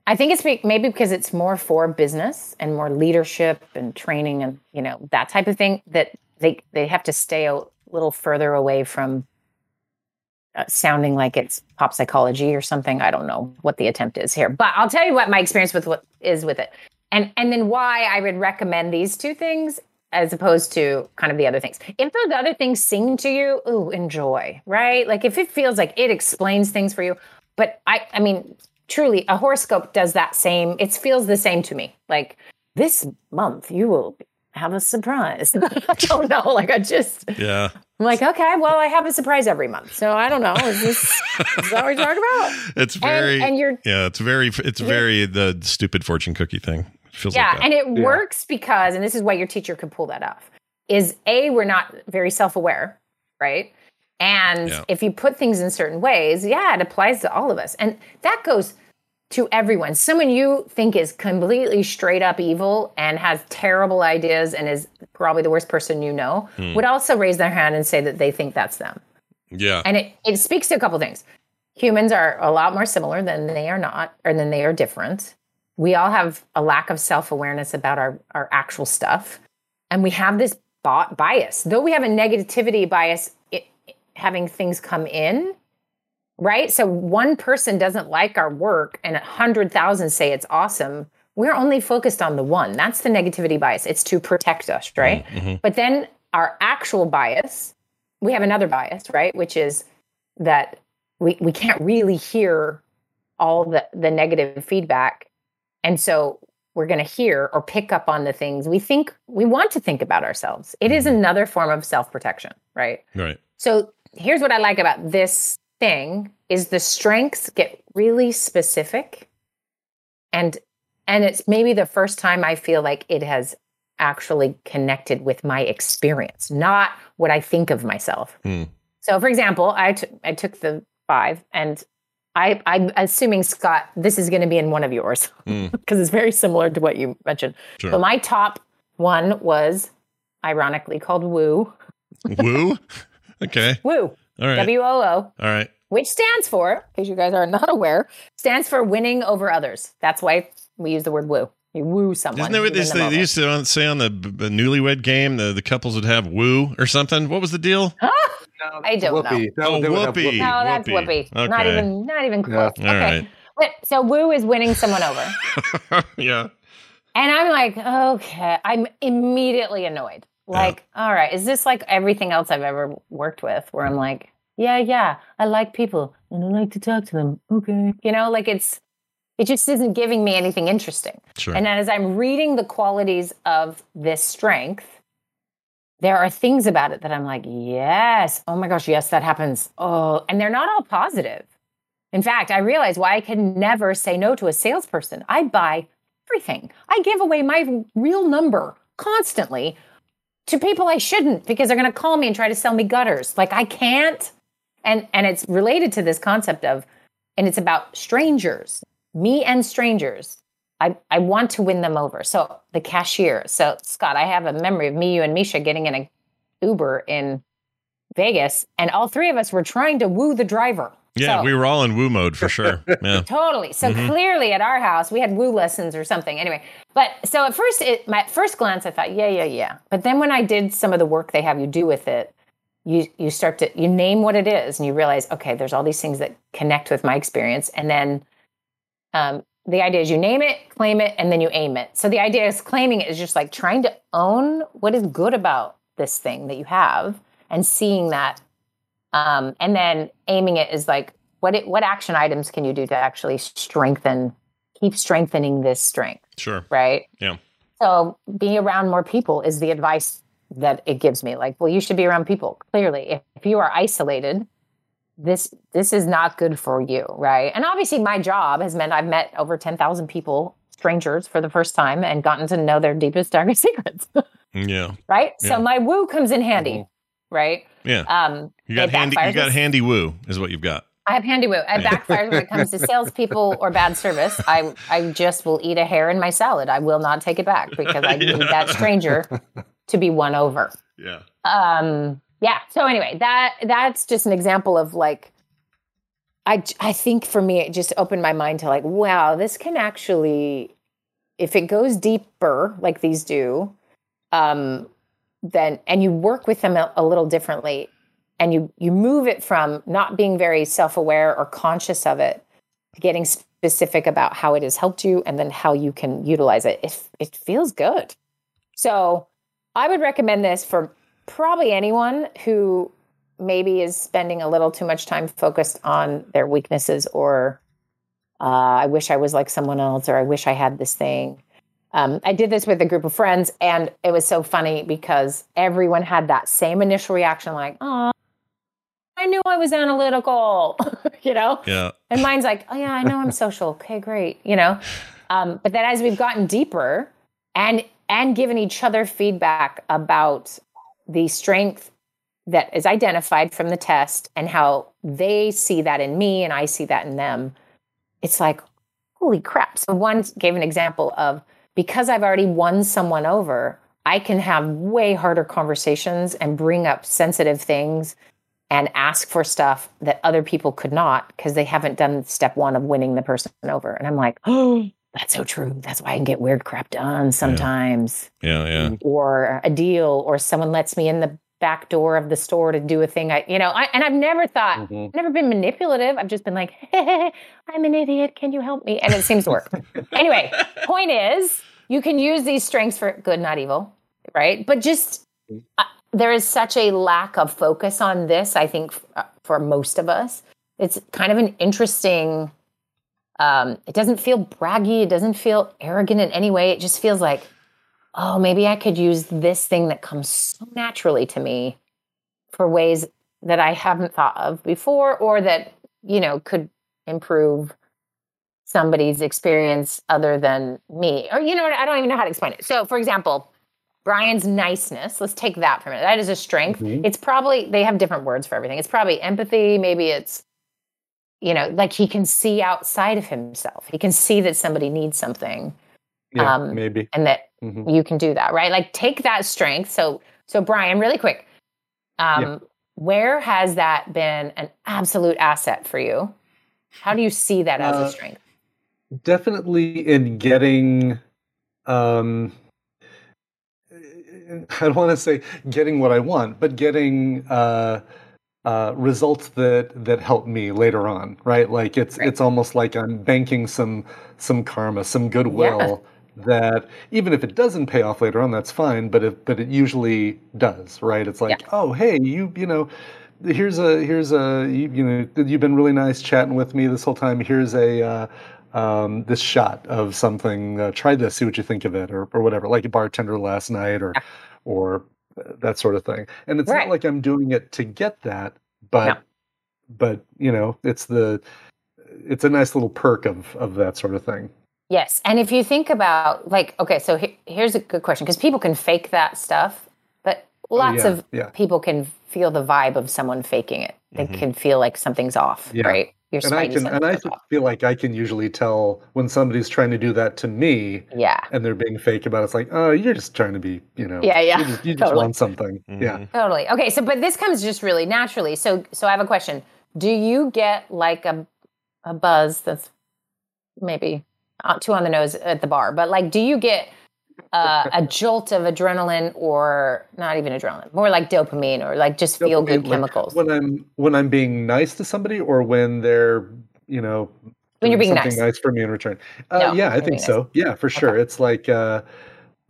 I think it's maybe because it's more for business and more leadership and training and you know that type of thing that they they have to stay a little further away from uh, sounding like it's pop psychology or something. I don't know what the attempt is here, but I'll tell you what my experience with what is with it, and and then why I would recommend these two things as opposed to kind of the other things. If those other things sing to you, ooh, enjoy, right? Like if it feels like it explains things for you. But I I mean, truly, a horoscope does that same, it feels the same to me. Like this month you will have a surprise. I don't know. Like I just Yeah. I'm like, okay, well, I have a surprise every month. So I don't know. Is this is that what you're talking about? It's very and you're yeah, it's very it's very the stupid fortune cookie thing. Feels yeah, like that. and it works because, and this is why your teacher could pull that off, is A, we're not very self aware, right? And Yeah. if you put things in certain ways, yeah, it applies to all of us. And that goes to everyone. Someone you think is completely straight up evil and has terrible ideas and is probably the worst person you know Hmm. would also raise their hand and say that they think that's them. yeah. And it, it speaks to a couple things. Humans are a lot more similar than they are not, or than they are different. We all have a lack of self awareness about our, our actual stuff. And we have this bi- bias. Though we have a negativity bias, it, having things come in, right? So one person doesn't like our work and a 100,000 say it's awesome. We're only focused on the one. That's the negativity bias. It's to protect us, right? Mhm. But then our actual bias, we have another bias, right? Which is that we, we can't really hear all the, the negative feedback. And so we're going to hear or pick up on the things we think we want to think about ourselves. It is another form of self protection, right? Right. So here's what I like about this thing is the strengths get really specific and and it's maybe the first time I feel like it has actually connected with my experience, not what I think of myself. Hmm. So for example, I took I took the 5 and I I'm assuming Scott this is going to be in one of yours Hmm. because it's very similar to what you mentioned. Sure. But my top one was ironically called woo. Woo. Okay. Woo. All right. W O O All right. which stands for, in case you guys are not aware, stands for winning over others. That's why we use the word woo. You woo someone. Isn't that what you they, win them they used to say on the, the newlywed game? The, the couples would have woo or something. What was the deal? I don't Whoopee. know. Oh, they would have whoopee. No, that's Whoopee. whoopee. Not Okay. even not even Yeah. close. All okay. right. But so woo is winning someone over. yeah. And I'm like, okay. I'm immediately annoyed. Like, all right, is this like everything else I've ever worked with where I'm like, yeah, yeah, I like people and I like to talk to them. Okay. You know, like it's, it just isn't giving me anything interesting. Sure. And as I'm reading the qualities of this strength, there are things about it that I'm like, yes, oh my gosh, yes, that happens. Oh, and they're not all positive. In fact, I realize why I can never say no to a salesperson. I buy everything. I give away my real number constantly to people I shouldn't because they're going to call me and try to sell me gutters. Like I can't. And and it's related to this concept of and it's about strangers, me and strangers. I, I want to win them over. So the cashier. So Scott, I have a memory of me, you, and Misha getting in a Uber in Vegas, and all three of us were trying to woo the driver. Yeah, So- we were all in woo mode for sure. Yeah. Totally. So Mhm. clearly at our house, we had woo lessons or something. Anyway, but so at first, it, my first glance, I thought, yeah, yeah, yeah. But then when I did some of the work they have you do with it, you you start to you name what it is, and you realize, okay, there's all these things that connect with my experience, and then um, the idea is you name it, claim it, and then you aim it. So the idea is claiming it is just like trying to own what is good about this thing that you have, and seeing that um, and then aiming it is like what it, what action items can you do to actually strengthen keep strengthening this strength? Sure. right? Yeah. so being around more people is the advice that it gives me. Like well you should be around people. Clearly if, if you are isolated this this is not good for you right? And obviously my job has meant i've met over 10,000 people strangers for the first time and gotten to know their deepest darkest secrets. Yeah. right? Yeah. so my woo comes in handy right Yeah. um You got handy. You got handy woo is what you've got. I have handy woo. I yeah. backfires when it comes to salespeople or bad service. I I just will eat a hair in my salad. I will not take it back because I need that stranger to be won over. Yeah. Um. Yeah. So anyway, that that's just an example of like. I I think for me it just opened my mind to like wow this can actually, if it goes deeper like these do, um, then and you work with them a, a little differently and you you move it from not being very self-aware or conscious of it to getting specific about how it has helped you and then how you can utilize it it, it feels good so I would recommend this for probably anyone who maybe is spending a little too much time focused on their weaknesses or uh, I wish I was like someone else or I wish I had this thing. Um, I did this with a group of friends and it was so funny because everyone had that same initial reaction like, oh, I knew I was analytical, you know? Yeah. And mine's like, oh, yeah, I know I'm social. Okay, great. You know? Um, but then as we've gotten deeper and and given each other feedback about the strength that is identified from the test and how they see that in me and I see that in them, it's like, holy crap. So one gave an example of because I've already won someone over, I can have way harder conversations and bring up sensitive things and ask for stuff that other people could not because they haven't done step one of winning the person over. And I'm like, oh, that's so true. That's why I can get weird crap done sometimes. Yeah, yeah. Mm-hmm. Or a deal, or someone lets me in the back door of the store to do a thing. I, you know, I, and I've never thought, Mm-hmm. I've never been manipulative. I've just been like, I'm an idiot. Can you help me? And it seems to work. anyway, point is, you can use these strengths for good, not evil, right? But just uh, there is such a lack of focus on this. I think f- uh, for most of us, it's kind of an interesting. Um, it doesn't feel braggy. It doesn't feel arrogant in any way. It just feels like, oh, maybe I could use this thing that comes so naturally to me for ways that I haven't thought of before, or that you know could improve somebody's experience other than me. Or you know. I don't even know how to explain it. So, for example, Brian's niceness. Let's take that for a minute. That is a strength. It's probably they have different words for everything. It's probably empathy. Maybe it's you know, like he can see outside of himself. He can see that somebody needs something. Yeah, Um, maybe. and that Mhm. you can do that, right? Like take that strength. So, so Brian, really quick, um, Yeah. where has that been an absolute asset for you? How do you see that as Uh, a strength? definitely in getting um i don't want to say getting what i want but getting uh uh results that that help me later on right like it's it's almost like i'm banking some some karma some goodwill that even if it doesn't pay off later on that's fine but it but it usually does right? It's like oh hey you you know here's a here's a you, you know you've been really nice chatting with me this whole time. Here's a uh, um, this shot of something uh, try this see what you think of it or, or whatever like a bartender last night or or uh, that sort of thing. And it's Right. not like i'm doing it to get that but but you know it's the it's a nice little perk of of that sort of thing Yes. And if you think about, like, okay, so he- here's a good question because people can fake that stuff, but lots Oh, yeah, of yeah. people can feel the vibe of someone faking it. They can feel like something's off, Mm-hmm. Yeah. right? Your and I can and I off. feel like I can usually tell when somebody's trying to do that to me Yeah. and they're being fake about it. It's like, oh, you're just trying to be, you know, Yeah, yeah, you just, you just want something. Yeah. Totally. Okay, so but this comes just really naturally. So so I have a question. Do you get like a a buzz that's maybe too on the nose at the bar, but like do you get uh, a jolt of adrenaline or not even adrenaline, more like dopamine or like just feel good chemicals? when I'm when I'm being nice to somebody or when they're, you know, When you're being something nice. nice for me in return. Uh, No, yeah, I think you're so. Yeah, for sure. It's like uh,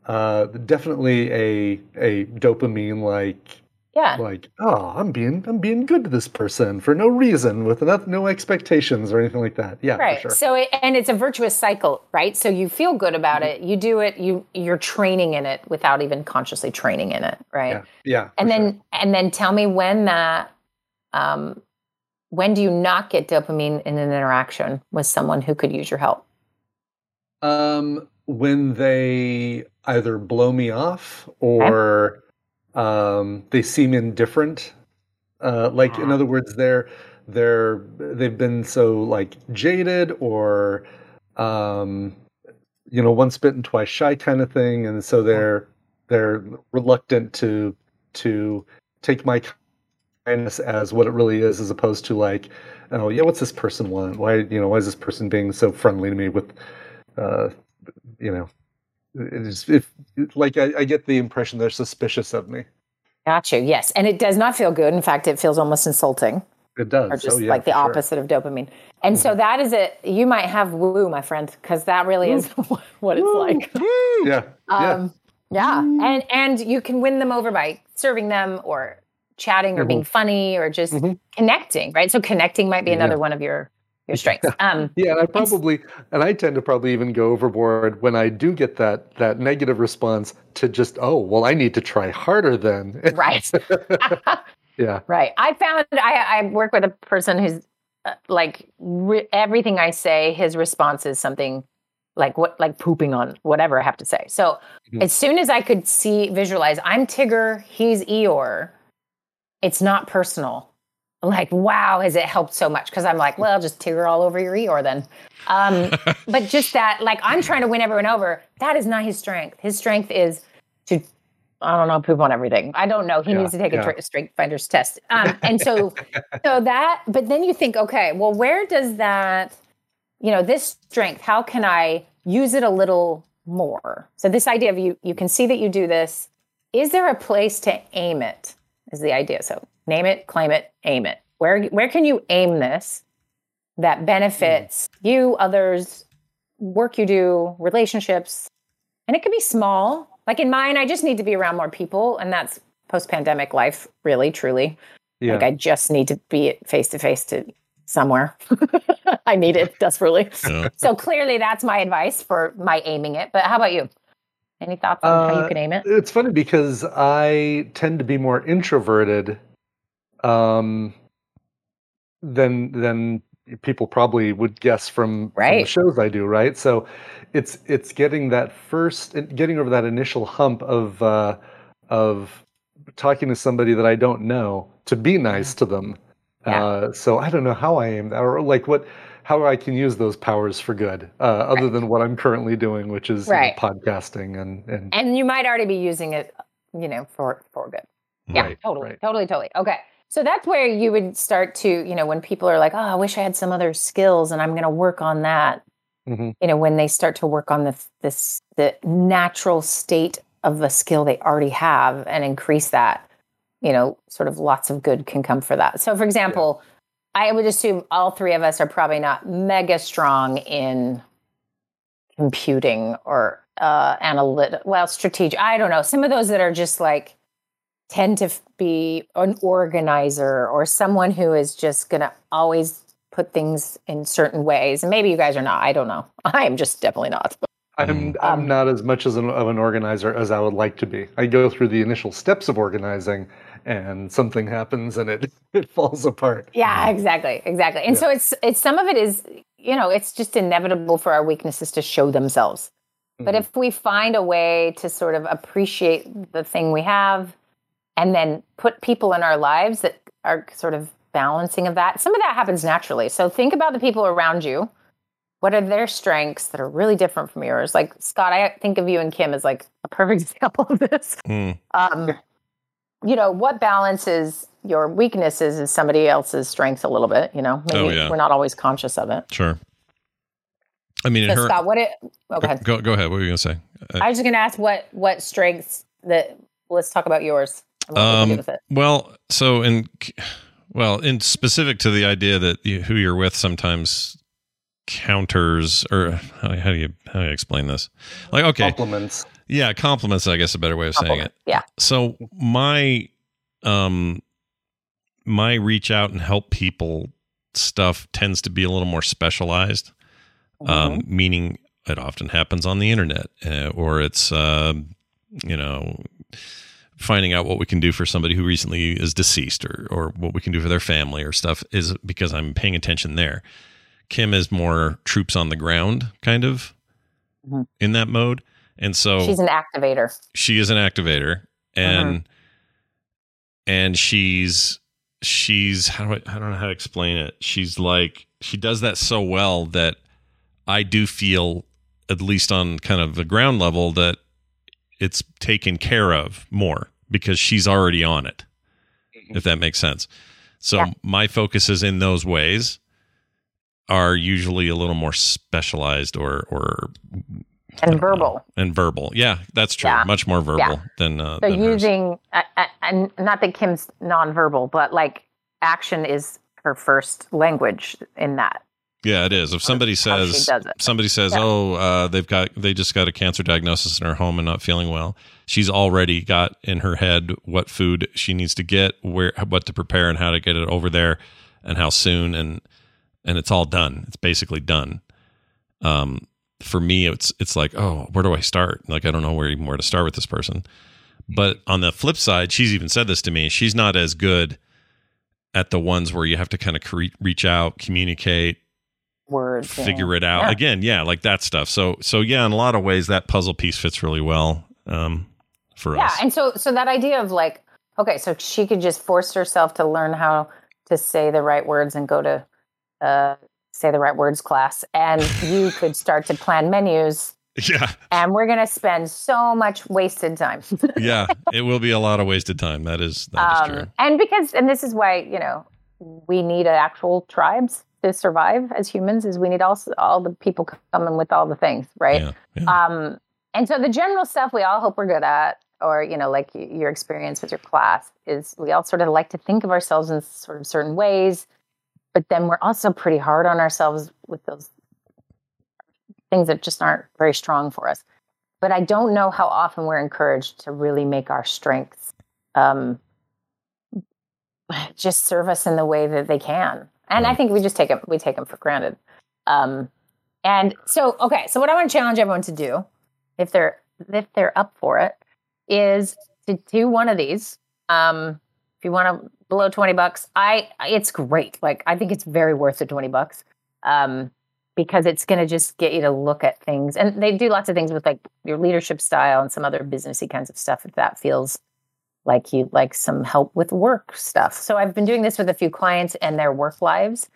uh, definitely a a dopamine like Yeah. like oh I'm being I'm being good to this person for no reason with no, no expectations or anything like that. Yeah, right. for sure. So it, and it's a virtuous cycle, right? So you feel good about Mm-hmm. it, you do it, you you're training in it without even consciously training in it, right? yeah, yeah. and then and then tell me when that um when do you not get dopamine in an interaction with someone who could use your help Um, when they either blow me off or um, they seem indifferent. Uh, like in other words, they're they're they've been so like jaded or um, you know once bitten twice shy kind of thing, and so they're they're reluctant to to take my kindness as what it really is, as opposed to like, oh yeah, what's this person want? Why you know why is this person being so friendly to me with uh, you know, it's if like I, I get the impression they're suspicious of me. Got you. Yes. And it does not feel good. In fact it feels almost insulting. It does. or just oh, yeah, like the for sure. opposite of dopamine. And so that is it you might have woo my friend because that really is what it's like. Yeah. um Yeah, and and you can win them over by serving them or chatting or being Mhm. funny or just connecting, right? So connecting might be Yeah. another one of your your strengths. Um, Yeah, and I probably and I tend to probably even go overboard when I do get that that negative response to just oh well I need to try harder then. right. yeah. Right. I found I, I work with a person who's uh, like re- everything I say, his response is something like what, like pooping on whatever I have to say. So Mhm. as soon as I could see, visualize, I'm Tigger, he's Eeyore. It's not personal. Like, wow, has it helped so much? Because I'm like, well, just Tigger all over your Eeyore then. Um, but just that, like, I'm trying to win everyone over. That is not his strength. His strength is to I don't know, poop on everything. I don't know. He Yeah, needs to take yeah. a strength finder's test. Um, and so, so that, but then you think, okay, well, where does that, you know, this strength, how can I use it a little more? So this idea of you, you can see that you do this. Is there a place to aim it? Is the idea. So name it, claim it, aim it. Where, where can you aim this that benefits you, others, work you do, relationships, and it can be small. Like in mine, I just need to be around more people, and that's post pandemic life, really, truly. Yeah. Like I just need to be face to face to somewhere. I need it desperately. Yeah. So clearly, that's my advice for my aiming it. But how about you? Any thoughts on how you Uh, can aim it? It's funny because I tend to be more introverted um, then than people probably would guess from, from the shows I do, right? So it's it's getting that first getting over that initial hump of uh, of talking to somebody that I don't know to be nice to them. Yeah. Uh, so I don't know how I aim that or like what how I can use those powers for good, uh, other than what I'm currently doing, which is you know, podcasting and and And you might already be using it, you know, for for good. Yeah, Right, totally, right. totally, totally. Okay. So that's where you would start to, you know, when people are like, oh, I wish I had some other skills and I'm going to work on that. Mhm. You know, when they start to work on the this the natural state of the skill they already have and increase that, you know, sort of lots of good can come for that. So for example, I would assume all three of us are probably not mega strong in computing or uh analytic well strategic i don't know some of those that are just like tend to be an organizer or someone who is just gonna always put things in certain ways. And maybe you guys are not i don't know. I am just definitely not. I'm I'm Um, not as much as an, of an organizer as I would like to be. I go through the initial steps of organizing, and something happens and it it falls apart. yeah exactly exactly. And so it's it's some of it is you know it's just inevitable for our weaknesses to show themselves. But Mhm. if we find a way to sort of appreciate the thing we have and then put people in our lives that are sort of balancing of that, some of that happens naturally. So think about the people around you. What are their strengths that are really different from yours? Like Scott, I think of you and Kim as like a perfect example of this. Mm. Um, you know, what balances your weaknesses is somebody else's strengths a little bit, you know? Maybe Oh, yeah. we're not always conscious of it. Sure. I mean, So her. Scott, what it okay. Go, go ahead. What were you going to say? Uh, I was just going to ask what what strengths that. Let's talk about yours. And what we can do Um, well, so in well, in specific to the idea that you, who you're with sometimes counters, or how, how do you how do you explain this? Like, okay, Compliments. yeah, compliments. I guess a better way of saying it. Yeah. So my um my reach out and help people stuff tends to be a little more specialized. Um, meaning it often happens on the internet, uh, or it's uh, you know finding out what we can do for somebody who recently is deceased, or or what we can do for their family, or stuff is because I'm paying attention there. Kim is more troops on the ground, kind of Mhm. in that mode, and so She's an activator. she is an activator and and she's she's how do I, I don't know how to explain it she's like she does that so well that i do feel at least on kind of the ground level that it's taken care of more because she's already on it if that makes sense so Yeah. my focuses in those ways are usually a little more specialized or or And verbal. and verbal. Yeah, that's true. Yeah. Much more verbal Yeah. than uh, So than using, uh, uh, and not that Kim's nonverbal, but like action is her first language in that. Yeah, it is. If somebody says somebody says, Yeah. "Oh, uh, they've got they just got a cancer diagnosis in her home and not feeling well," she's already got in her head what food she needs to get, where what to prepare, and how to get it over there, and how soon, and and it's all done. It's basically done. Um, for me, it's it's like, oh, where do I start? Like, I don't know where even where to start with this person. But on the flip side, she's even said this to me. She's not as good at the ones where you have to kind of cre- reach out, communicate, Words. figure it out. Yeah. again yeah like that stuff. So so yeah in a lot of ways that puzzle piece fits really well um for Yeah, us. and so so that idea of like, okay, so she could just force herself to learn how to say the right words and go to uh, say the right words class, and you could start to plan menus, yeah. And we're gonna spend so much wasted time. yeah it will be a lot of wasted time. That is that is true. um, and because and this is why you know we need actual tribes to survive as humans is we need all all the people coming with all the things right Yeah, yeah. um and so the general stuff we all hope we're good at or you know like your experience with your class is we all sort of like to think of ourselves in sort of certain ways but then we're also pretty hard on ourselves with those things that just aren't very strong for us but i don't know how often we're encouraged to really make our strengths um, just serve us in the way that they can. And I think we just take them, we take them for granted. Um, and so, okay, so what I want to challenge everyone to do, if they're if they're up for it, is to do one of these. Um, if you want to below twenty bucks, I it's great. Like I think it's very worth the twenty bucks. Um, because it's going to just get you to look at things, and they do lots of things with like your leadership style and some other businessy kinds of stuff. If that feels like you'd like some help with work stuff. So I've been doing this with a few clients and their work lives.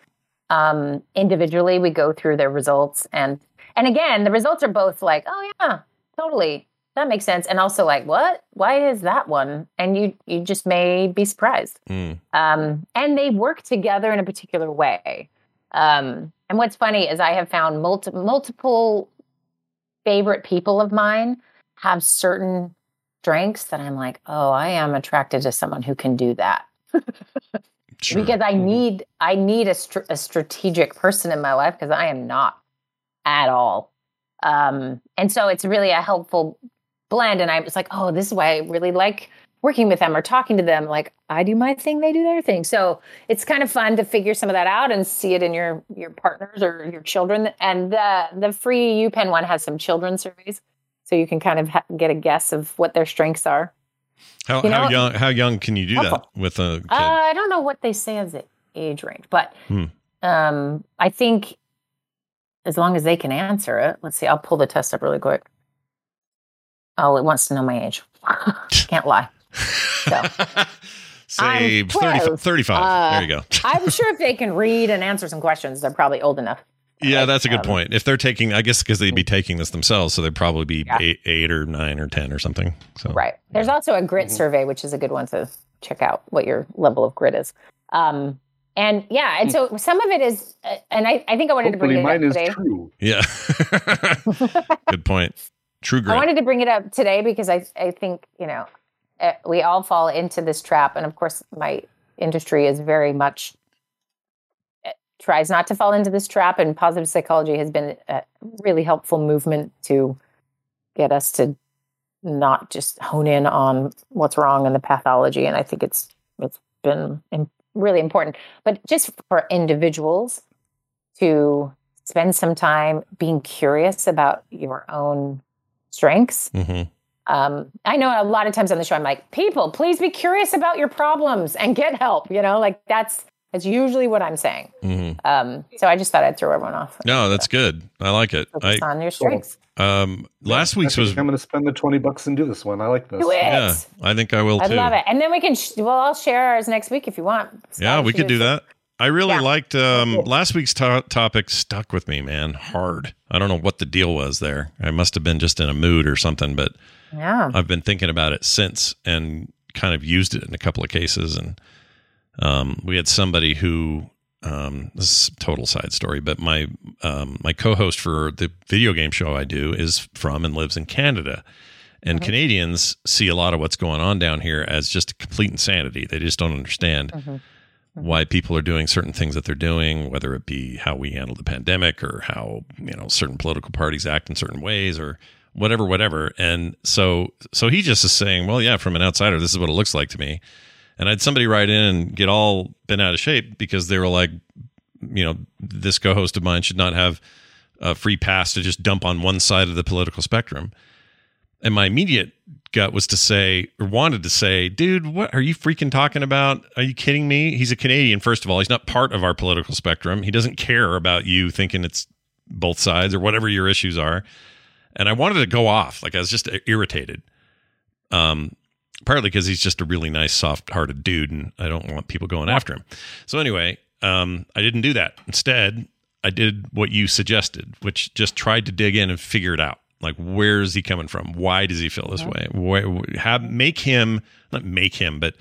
Um, individually, we go through their results and and again, the results are both like, oh yeah, totally, that makes sense, and also like, what? Why is that one? And you you just may be surprised. Mm. Um, and they work together in a particular way. Um, and what's funny is I have found multi- multiple favorite people of mine have certain strengths that I'm like, oh, I am attracted to someone who can do that. Sure. Because I need I need a, str- a strategic person in my life because I am not at all. Um, and so it's really a helpful blend. And I was like, oh, this is why I really like working with them or talking to them. Like I do my thing, they do their thing. So it's kind of fun to figure some of that out and see it in your your partners or your children. And the the free UPenn one has some children surveys, so you can kind of ha- get a guess of what their strengths are. how, you how young how young can you do that with a kid Uh, I don't know what they say as the age range, but Hmm. um, I think as long as they can answer it. Let's see. I'll pull the test up really quick. Oh, it wants to know my age. Can't lie. So say 30, 35 Uh, there you go I'm sure if they can read and answer some questions, they're probably old enough. Yeah that's a good um, point if they're taking i guess because they'd be taking this themselves so they'd probably be Yeah. eight, eight or nine or ten or something so Right. There's also a Mm-hmm. grit survey, which is a good one to check out what your level of grit is. Um, and yeah, and so some of it is, uh, and I, I think I wanted to bring Hopefully, it mine up is today. true. yeah good point true grit. I wanted to bring it up today because I, I think, you know, uh, we all fall into this trap. And of course, my industry is very much tries not to fall into this trap. And positive psychology has been a really helpful movement to get us to not just hone in on what's wrong in the pathology. And I think it's it's been really important. But just for individuals to spend some time being curious about your own strengths. hmm Um, I know a lot of times on the show, I'm like, people, please be curious about your problems and get help. You know, like that's that's usually what I'm saying. hmm Um, so I just thought I'd throw everyone off. no that's good i like it Focus I, on your strengths. um last I week's think was I'm going to spend the twenty bucks and do this one. I like this. Do it. yeah i think i will I too love it. And then we can, sh- well, I'll share ours next week if you want. Yeah, we could do that. I really Yeah. liked um, last week's to- topic. Stuck with me, man, hard. I don't know what the deal was there. I must have been just in a mood or something, but Yeah. I've been thinking about it since and kind of used it in a couple of cases. And um, we had somebody who um, this is a total side story, but my um, my co-host for the video game show I do is from and lives in Canada. And Canadians see a lot of what's going on down here as just complete insanity. They just don't understand Mhm. why people are doing certain things that they're doing, whether it be how we handle the pandemic or how you know certain political parties act in certain ways or whatever, whatever. And so, so he just is saying, well, yeah, from an outsider, this is what it looks like to me. And I had somebody write in and get all bent out of shape because they were like, you know, this co-host of mine should not have a free pass to just dump on one side of the political spectrum. And my immediate gut was to say, or wanted to say, dude, what are you freaking talking about? Are you kidding me? He's a Canadian, first of all. He's not part of our political spectrum. He doesn't care about you thinking it's both sides or whatever your issues are. And I wanted to go off. Like I was just irritated. Um, partly because he's just a really nice, soft hearted dude, and I don't want people going after him. So anyway, um, I didn't do that. Instead, I did what you suggested, which just tried to dig in and figure it out. Like, where is he coming from? Why does he feel this way? Why, have, make him, not make him, but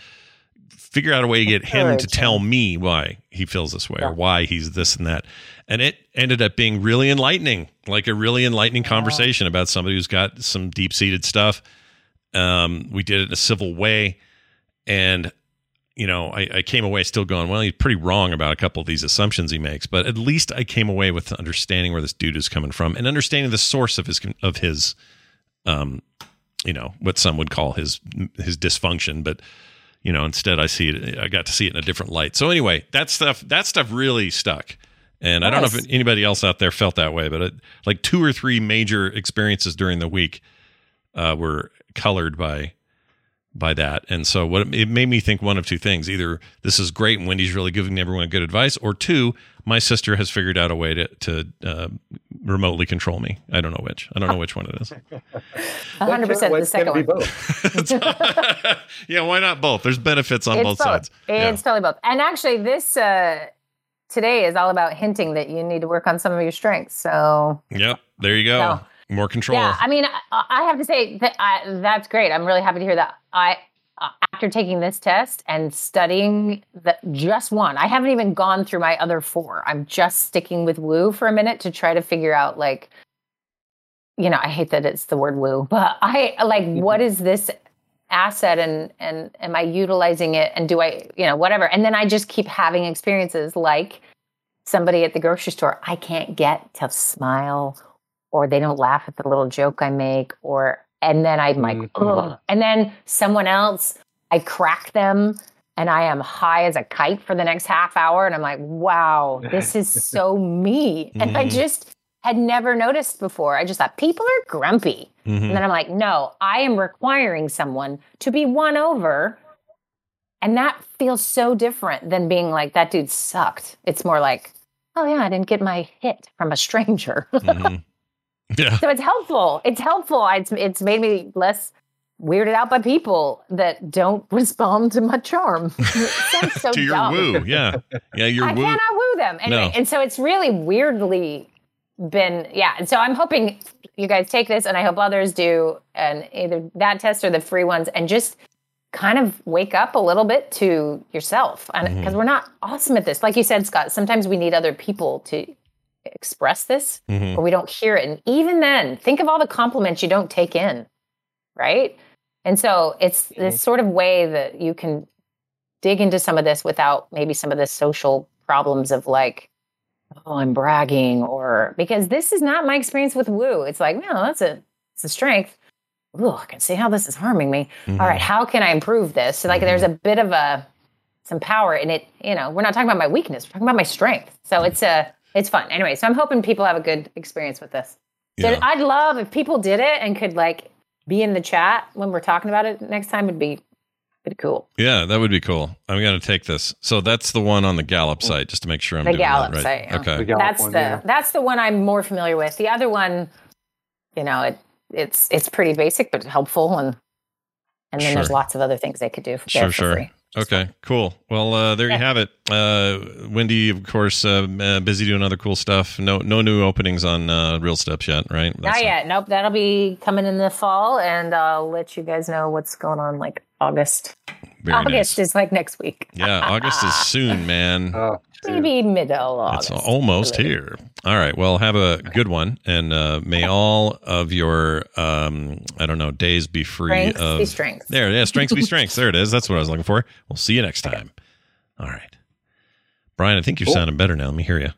figure out a way to get him to tell me why he feels this way or why he's this and that. And it ended up being really enlightening, like a really enlightening conversation about somebody who's got some deep seated stuff. Um, we did it in a civil way. And, you know, I, I came away still going, well, he's pretty wrong about a couple of these assumptions he makes, but at least I came away with understanding where this dude is coming from and understanding the source of his, of his, um, you know, what some would call his, his dysfunction. But, you know, instead I see it, I got to see it in a different light. So anyway, that stuff, that stuff really stuck. And I don't know if anybody else out there felt that way, but it, like two or three major experiences during the week uh, were colored by by that. And so what it made me think one of two things: either this is great and Wendy's really giving everyone good advice, or two, my sister has figured out a way to to uh, remotely control me. I don't know which. I don't know which one it is. hundred percent the second one. both? yeah, why not both? There's benefits on it's both both. sides. Yeah. It's totally both. And actually, this uh, today is all about hinting that you need to work on some of your strengths. So Yep. There you go. No. More control. yeah, I mean, I, I have to say that I, that's great. I'm really happy to hear that. I uh, after taking this test and studying the just one, I haven't even gone through my other four. I'm just sticking with woo for a minute to try to figure out like you know, I hate that it's the word woo, but I like what is this asset and and am I utilizing it and do I, you know, whatever. And then I just keep having experiences like somebody at the grocery store I can't get to smile or they don't laugh at the little joke I make or and then I'm like, ugh. And then someone else, I crack them and I am high as a kite for the next half hour. And I'm like, wow, this is so me. And I Mhm. just had never noticed before. I just thought people are grumpy. Mhm. And then I'm like, no, I am requiring someone to be won over. And that feels so different than being like, that dude sucked. It's more like, oh, yeah, I didn't get my hit from a stranger. Mhm. Yeah. so it's helpful. It's helpful. It's, it's made me less weirded out by people that don't respond to my charm. So to your dumb. woo. Yeah. Yeah. Your I woo. cannot woo them. Anyway, No. and so it's really weirdly been, yeah. And so I'm hoping you guys take this and I hope others do, and either that test or the free ones, and just kind of wake up a little bit to yourself. And Mm-hmm. because we're not awesome at this. Like you said, Scott, sometimes we need other people to express this Mhm. or we don't hear it. And even then, think of all the compliments you don't take in, right? And so it's this sort of way that you can dig into some of this without maybe some of the social problems of like, oh, I'm bragging, or because this is not my experience with woo. It's like, no, that's a it's a strength. Ooh, I can see how this is harming me. Mhm. All right, how can I improve this? So like there's a bit of a some power in it. You know, we're not talking about my weakness, we're talking about my strength. So it's a it's fun. Anyway, so I'm hoping people have a good experience with this. So Yeah. I'd love if people did it and could like be in the chat when we're talking about it next time would be pretty cool. Yeah, that would be cool. I'm going to take this. So that's the one on the Gallup site, just to make sure I'm the doing Gallup that right. site. yeah. Okay. that's the that's the one I'm more familiar with. The other one, you know, it it's it's pretty basic but helpful, and and then there's lots of other things they could do for, Sure, for sure. free. Okay, cool. Well, uh, there you have it. Uh, Wendy, of course, uh, uh, busy doing other cool stuff. No, no new openings on uh, Real Steps yet, right? Not yet. Nope. That'll be coming in the fall, and I'll let you guys know what's going on like August. Very August is like next week. Yeah, August is soon, man. Maybe middle August. It's almost here. All right. Well, have a good one, and uh, may all of your um, I don't know days be free Strengths of be strengths. There, yeah, strengths be strengths. There it is. That's what I was looking for. We'll see you next time. All right. Brian, I think you're Cool. sounding better now. Let me hear you.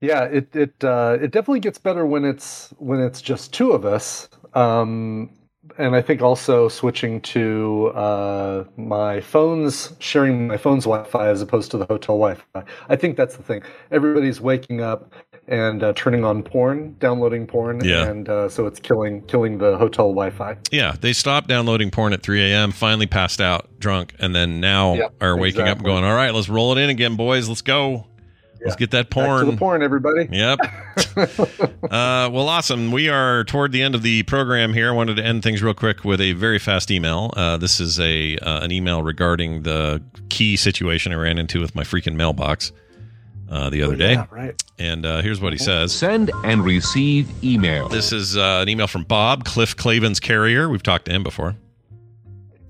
Yeah, it it uh, it definitely gets better when it's when it's just two of us. Um, and I think also switching to uh, my phone's sharing my phone's Wi-Fi as opposed to the hotel Wi-Fi. I think that's the thing. Everybody's waking up and uh, turning on porn, downloading porn, Yeah. and uh, so it's killing killing the hotel Wi-Fi. Yeah, they stopped downloading porn at 3 a.m., finally passed out drunk, and then now Yep, are waking up and going, all right, let's roll it in again, boys. Let's go. Let's get that Back to the porn, everybody. Yep. uh, well, awesome. We are toward the end of the program here. I wanted to end things real quick with a very fast email. Uh, this is a uh, an email regarding the key situation I ran into with my freaking mailbox uh, the other day. Yeah, right. And uh, here's what he says. Send and receive email. This is uh, an email from Bob, Cliff Clavin's carrier. We've talked to him before.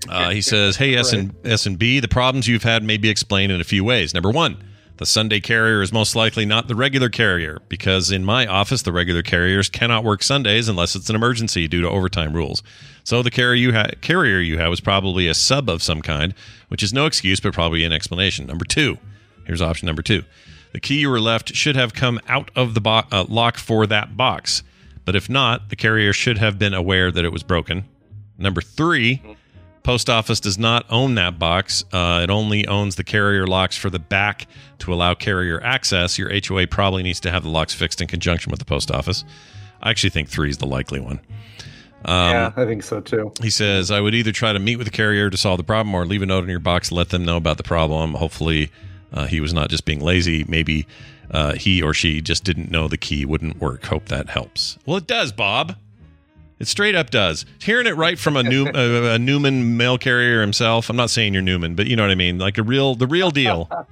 Uh, he says, "Hey S and S and B, the problems you've had may be explained in a few ways. Number one, the Sunday carrier is most likely not the regular carrier because in my office, the regular carriers cannot work Sundays unless it's an emergency due to overtime rules. So the carrier you ha- carrier you have is probably a sub of some kind, which is no excuse but probably an explanation. Number two, here's option number two: the key you were left should have come out of the bo- uh, lock for that box, but if not, the carrier should have been aware that it was broken. Number three." Post office does not own that box. Uh, it only owns the carrier locks for the back to allow carrier access. Your HOA probably needs to have the locks fixed in conjunction with the post office. I actually think three is the likely one. Um, yeah, I think so too. He says, I would either try to meet with the carrier to solve the problem or leave a note in your box let them know about the problem. Hopefully, uh, he was not just being lazy. Maybe uh, he or she just didn't know the key wouldn't work. Hope that helps. Well, it does, Bob. It straight up does. Hearing it right from a new a, a Newman mail carrier himself. I'm not saying you're Newman, but you know what I mean. Like a real, the real deal.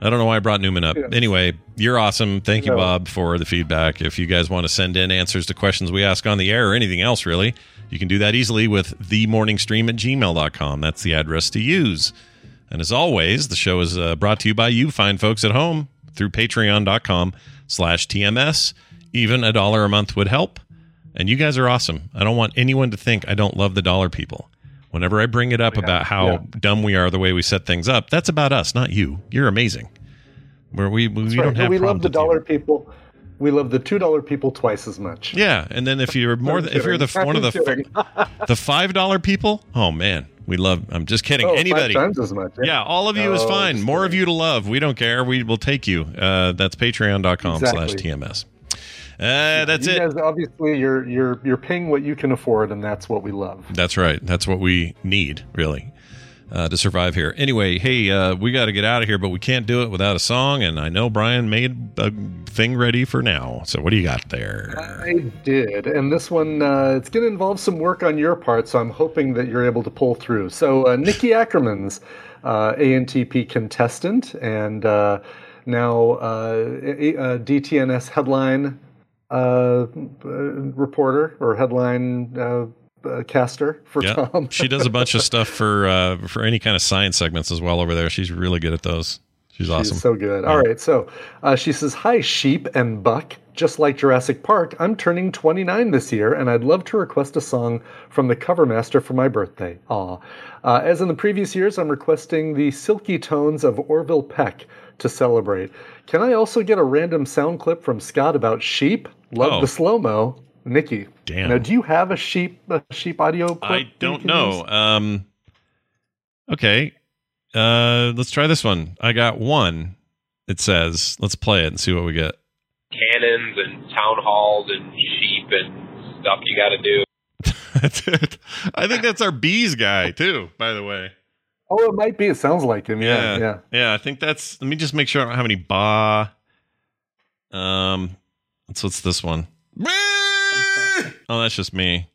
I don't know why I brought Newman up. Anyway, you're awesome. Thank you, Bob, for the feedback. If you guys want to send in answers to questions we ask on the air or anything else, really, you can do that easily with themorningstream at gmail.com. That's the address to use. And as always, the show is uh, brought to you by you fine folks at home through patreon.com slash TMS. Even a dollar a month would help. And you guys are awesome. I don't want anyone to think I don't love the dollar people. Whenever I bring it up about how yeah. dumb we are the way we set things up, that's about us, not you. You're amazing. Where we we, we Right, don't have we love the with you. dollar people. We love the two dollar people twice as much. Yeah, and then if you're more, I'm if you're the one of I'm the kidding. the five dollar people, oh man, we love. I'm just kidding. Oh, Anybody, times as much. yeah, all of you is Oh, fine. just More of you to love. We don't care. We will take you. Uh, that's patreon.com slash Exactly. Uh, that's you it. Guys, obviously, you're you're you're paying what you can afford, and that's what we love. That's right. That's what we need, really, uh, to survive here. Anyway, hey, uh, we got to get out of here, but we can't do it without a song. And I know Brian made a thing ready for now. So what do you got there? I did, and this one uh, it's going to involve some work on your part, so I'm hoping that you're able to pull through. So uh, Nikki Ackerman's uh, ANTP contestant, and uh, now uh, DTNS headline uh, reporter or headline uh, uh, caster for Yeah, Tom. she does a bunch of stuff for uh, for any kind of science segments as well over there. She's really good at those. She's awesome. She's so good. All right, so uh, she says, "Hi, sheep and buck. Just like Jurassic Park, I'm turning 29 this year, and I'd love to request a song from the cover master for my birthday. Aw. Uh, as in the previous years, I'm requesting the silky tones of Orville Peck to celebrate. Can I also get a random sound clip from Scott about sheep? Love Oh. the slow mo, Nikki. Damn. Now, do you have a sheep a sheep audio clip? I don't know. Um, okay, uh, let's try this one. I got one. It says, "Let's play it and see what we get." cannons and town halls and sheep and stuff you got to do. That's it. I think that's our bees guy too. By the way. Oh, it might be. It sounds like him. Yeah, Yeah, yeah. yeah. I think that's. Let me just make sure I don't have any ba. Um, so what's this one? Oh, that's just me.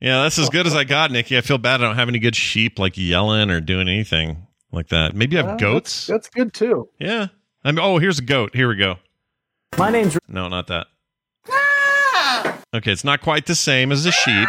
Yeah, that's as good as I got, Nikki. I feel bad. I don't have any good sheep like yelling or doing anything like that. Maybe I have Uh, goats. That's, that's good too. Yeah. I mean, oh, here's a goat. Here we go. My name's No, not that. Okay, it's not quite the same as a sheep,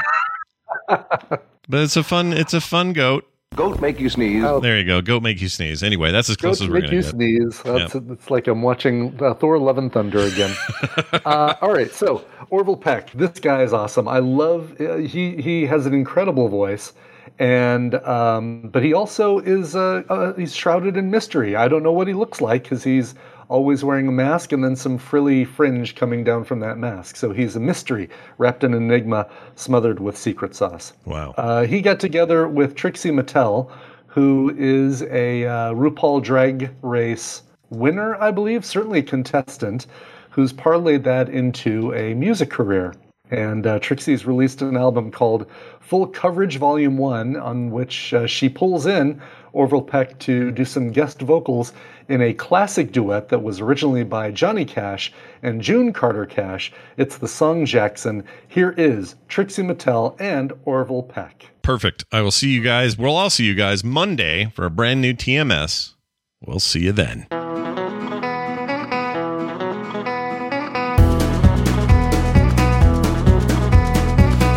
but it's a fun. It's a fun goat. Goat make you sneeze. Oh. There you go. Goat make you sneeze. Anyway, that's as close Goats as we're gonna get. make you sneeze. That's, It's like I'm watching uh, Thor: Love and Thunder again. uh, all right, so Orville Peck, this guy is awesome. I love. Uh, he he has an incredible voice, and um, but he also is uh, uh, he's shrouded in mystery. I don't know what he looks like because he's always wearing a mask and then some frilly fringe coming down from that mask. So he's a mystery wrapped in enigma, smothered with secret sauce. Wow. Uh, he got together with Trixie Mattel, who is a uh, RuPaul Drag Race winner, I believe, certainly a contestant, who's parlayed that into a music career. And uh, Trixie's released an album called Full Coverage Volume 1, on which uh, she pulls in Orville Peck to do some guest vocals in a classic duet that was originally by Johnny Cash and June Carter Cash. It's the song Jackson. Here is Trixie Mattel and Orville Peck. Perfect. I will see you guys. We'll all see you guys Monday for a brand new TMS. We'll see you then.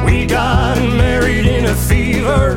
We got married in a fever,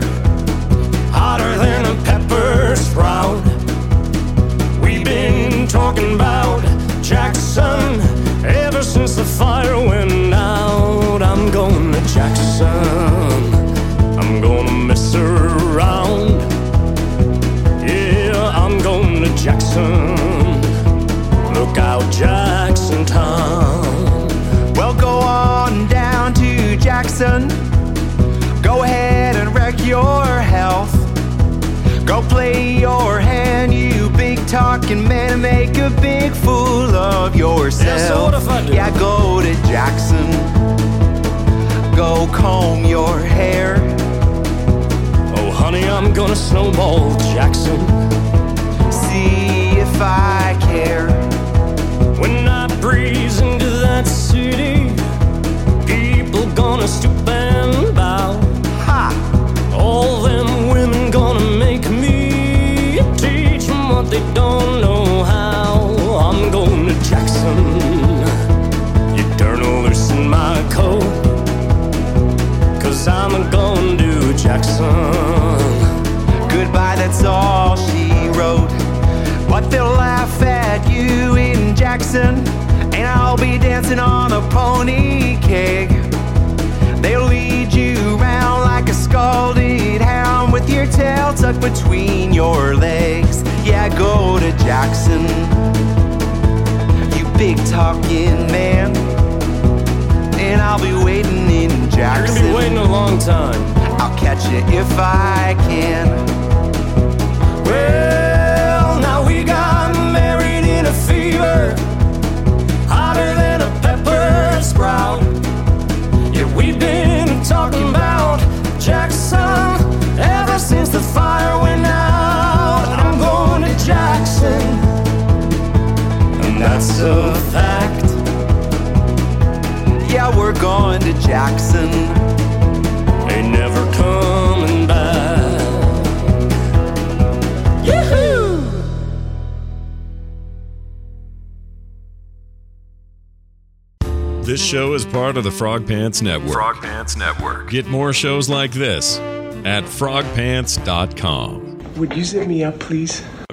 your health. Go play your hand, you big talking man, and make a big fool of yourself. Yeah, so what if I do? Yeah, go to Jackson. Go comb your hair. Oh, honey, I'm gonna snowball Jackson. See if I care. When I breeze into that city, people gonna stoop and bow. Ha! All them women gonna make me teach them what they don't know how. I'm going to Jackson. You darn loosen my coat. Cause I'm a going to Jackson. Goodbye, that's all she wrote. But they'll laugh at you in Jackson, and I'll be dancing on a pony keg. They'll lead you around like a with your tail tucked between your legs. Yeah, go to Jackson, you big talking man. And I'll be waiting in Jackson. You're gonna be waiting a long time. I'll catch you if I can. Well, now we got married in a fever, hotter than a pepper sprout. Yeah, we've been talking ever since the fire went out. I'm going to Jackson, and that's a fact. Yeah, we're going to Jackson. Ain't never coming back. Yahoo! This show is part of the Frog Pants Network. Frog Pants Network. Get more shows like this at frogpants.com. Would you zip me up, please?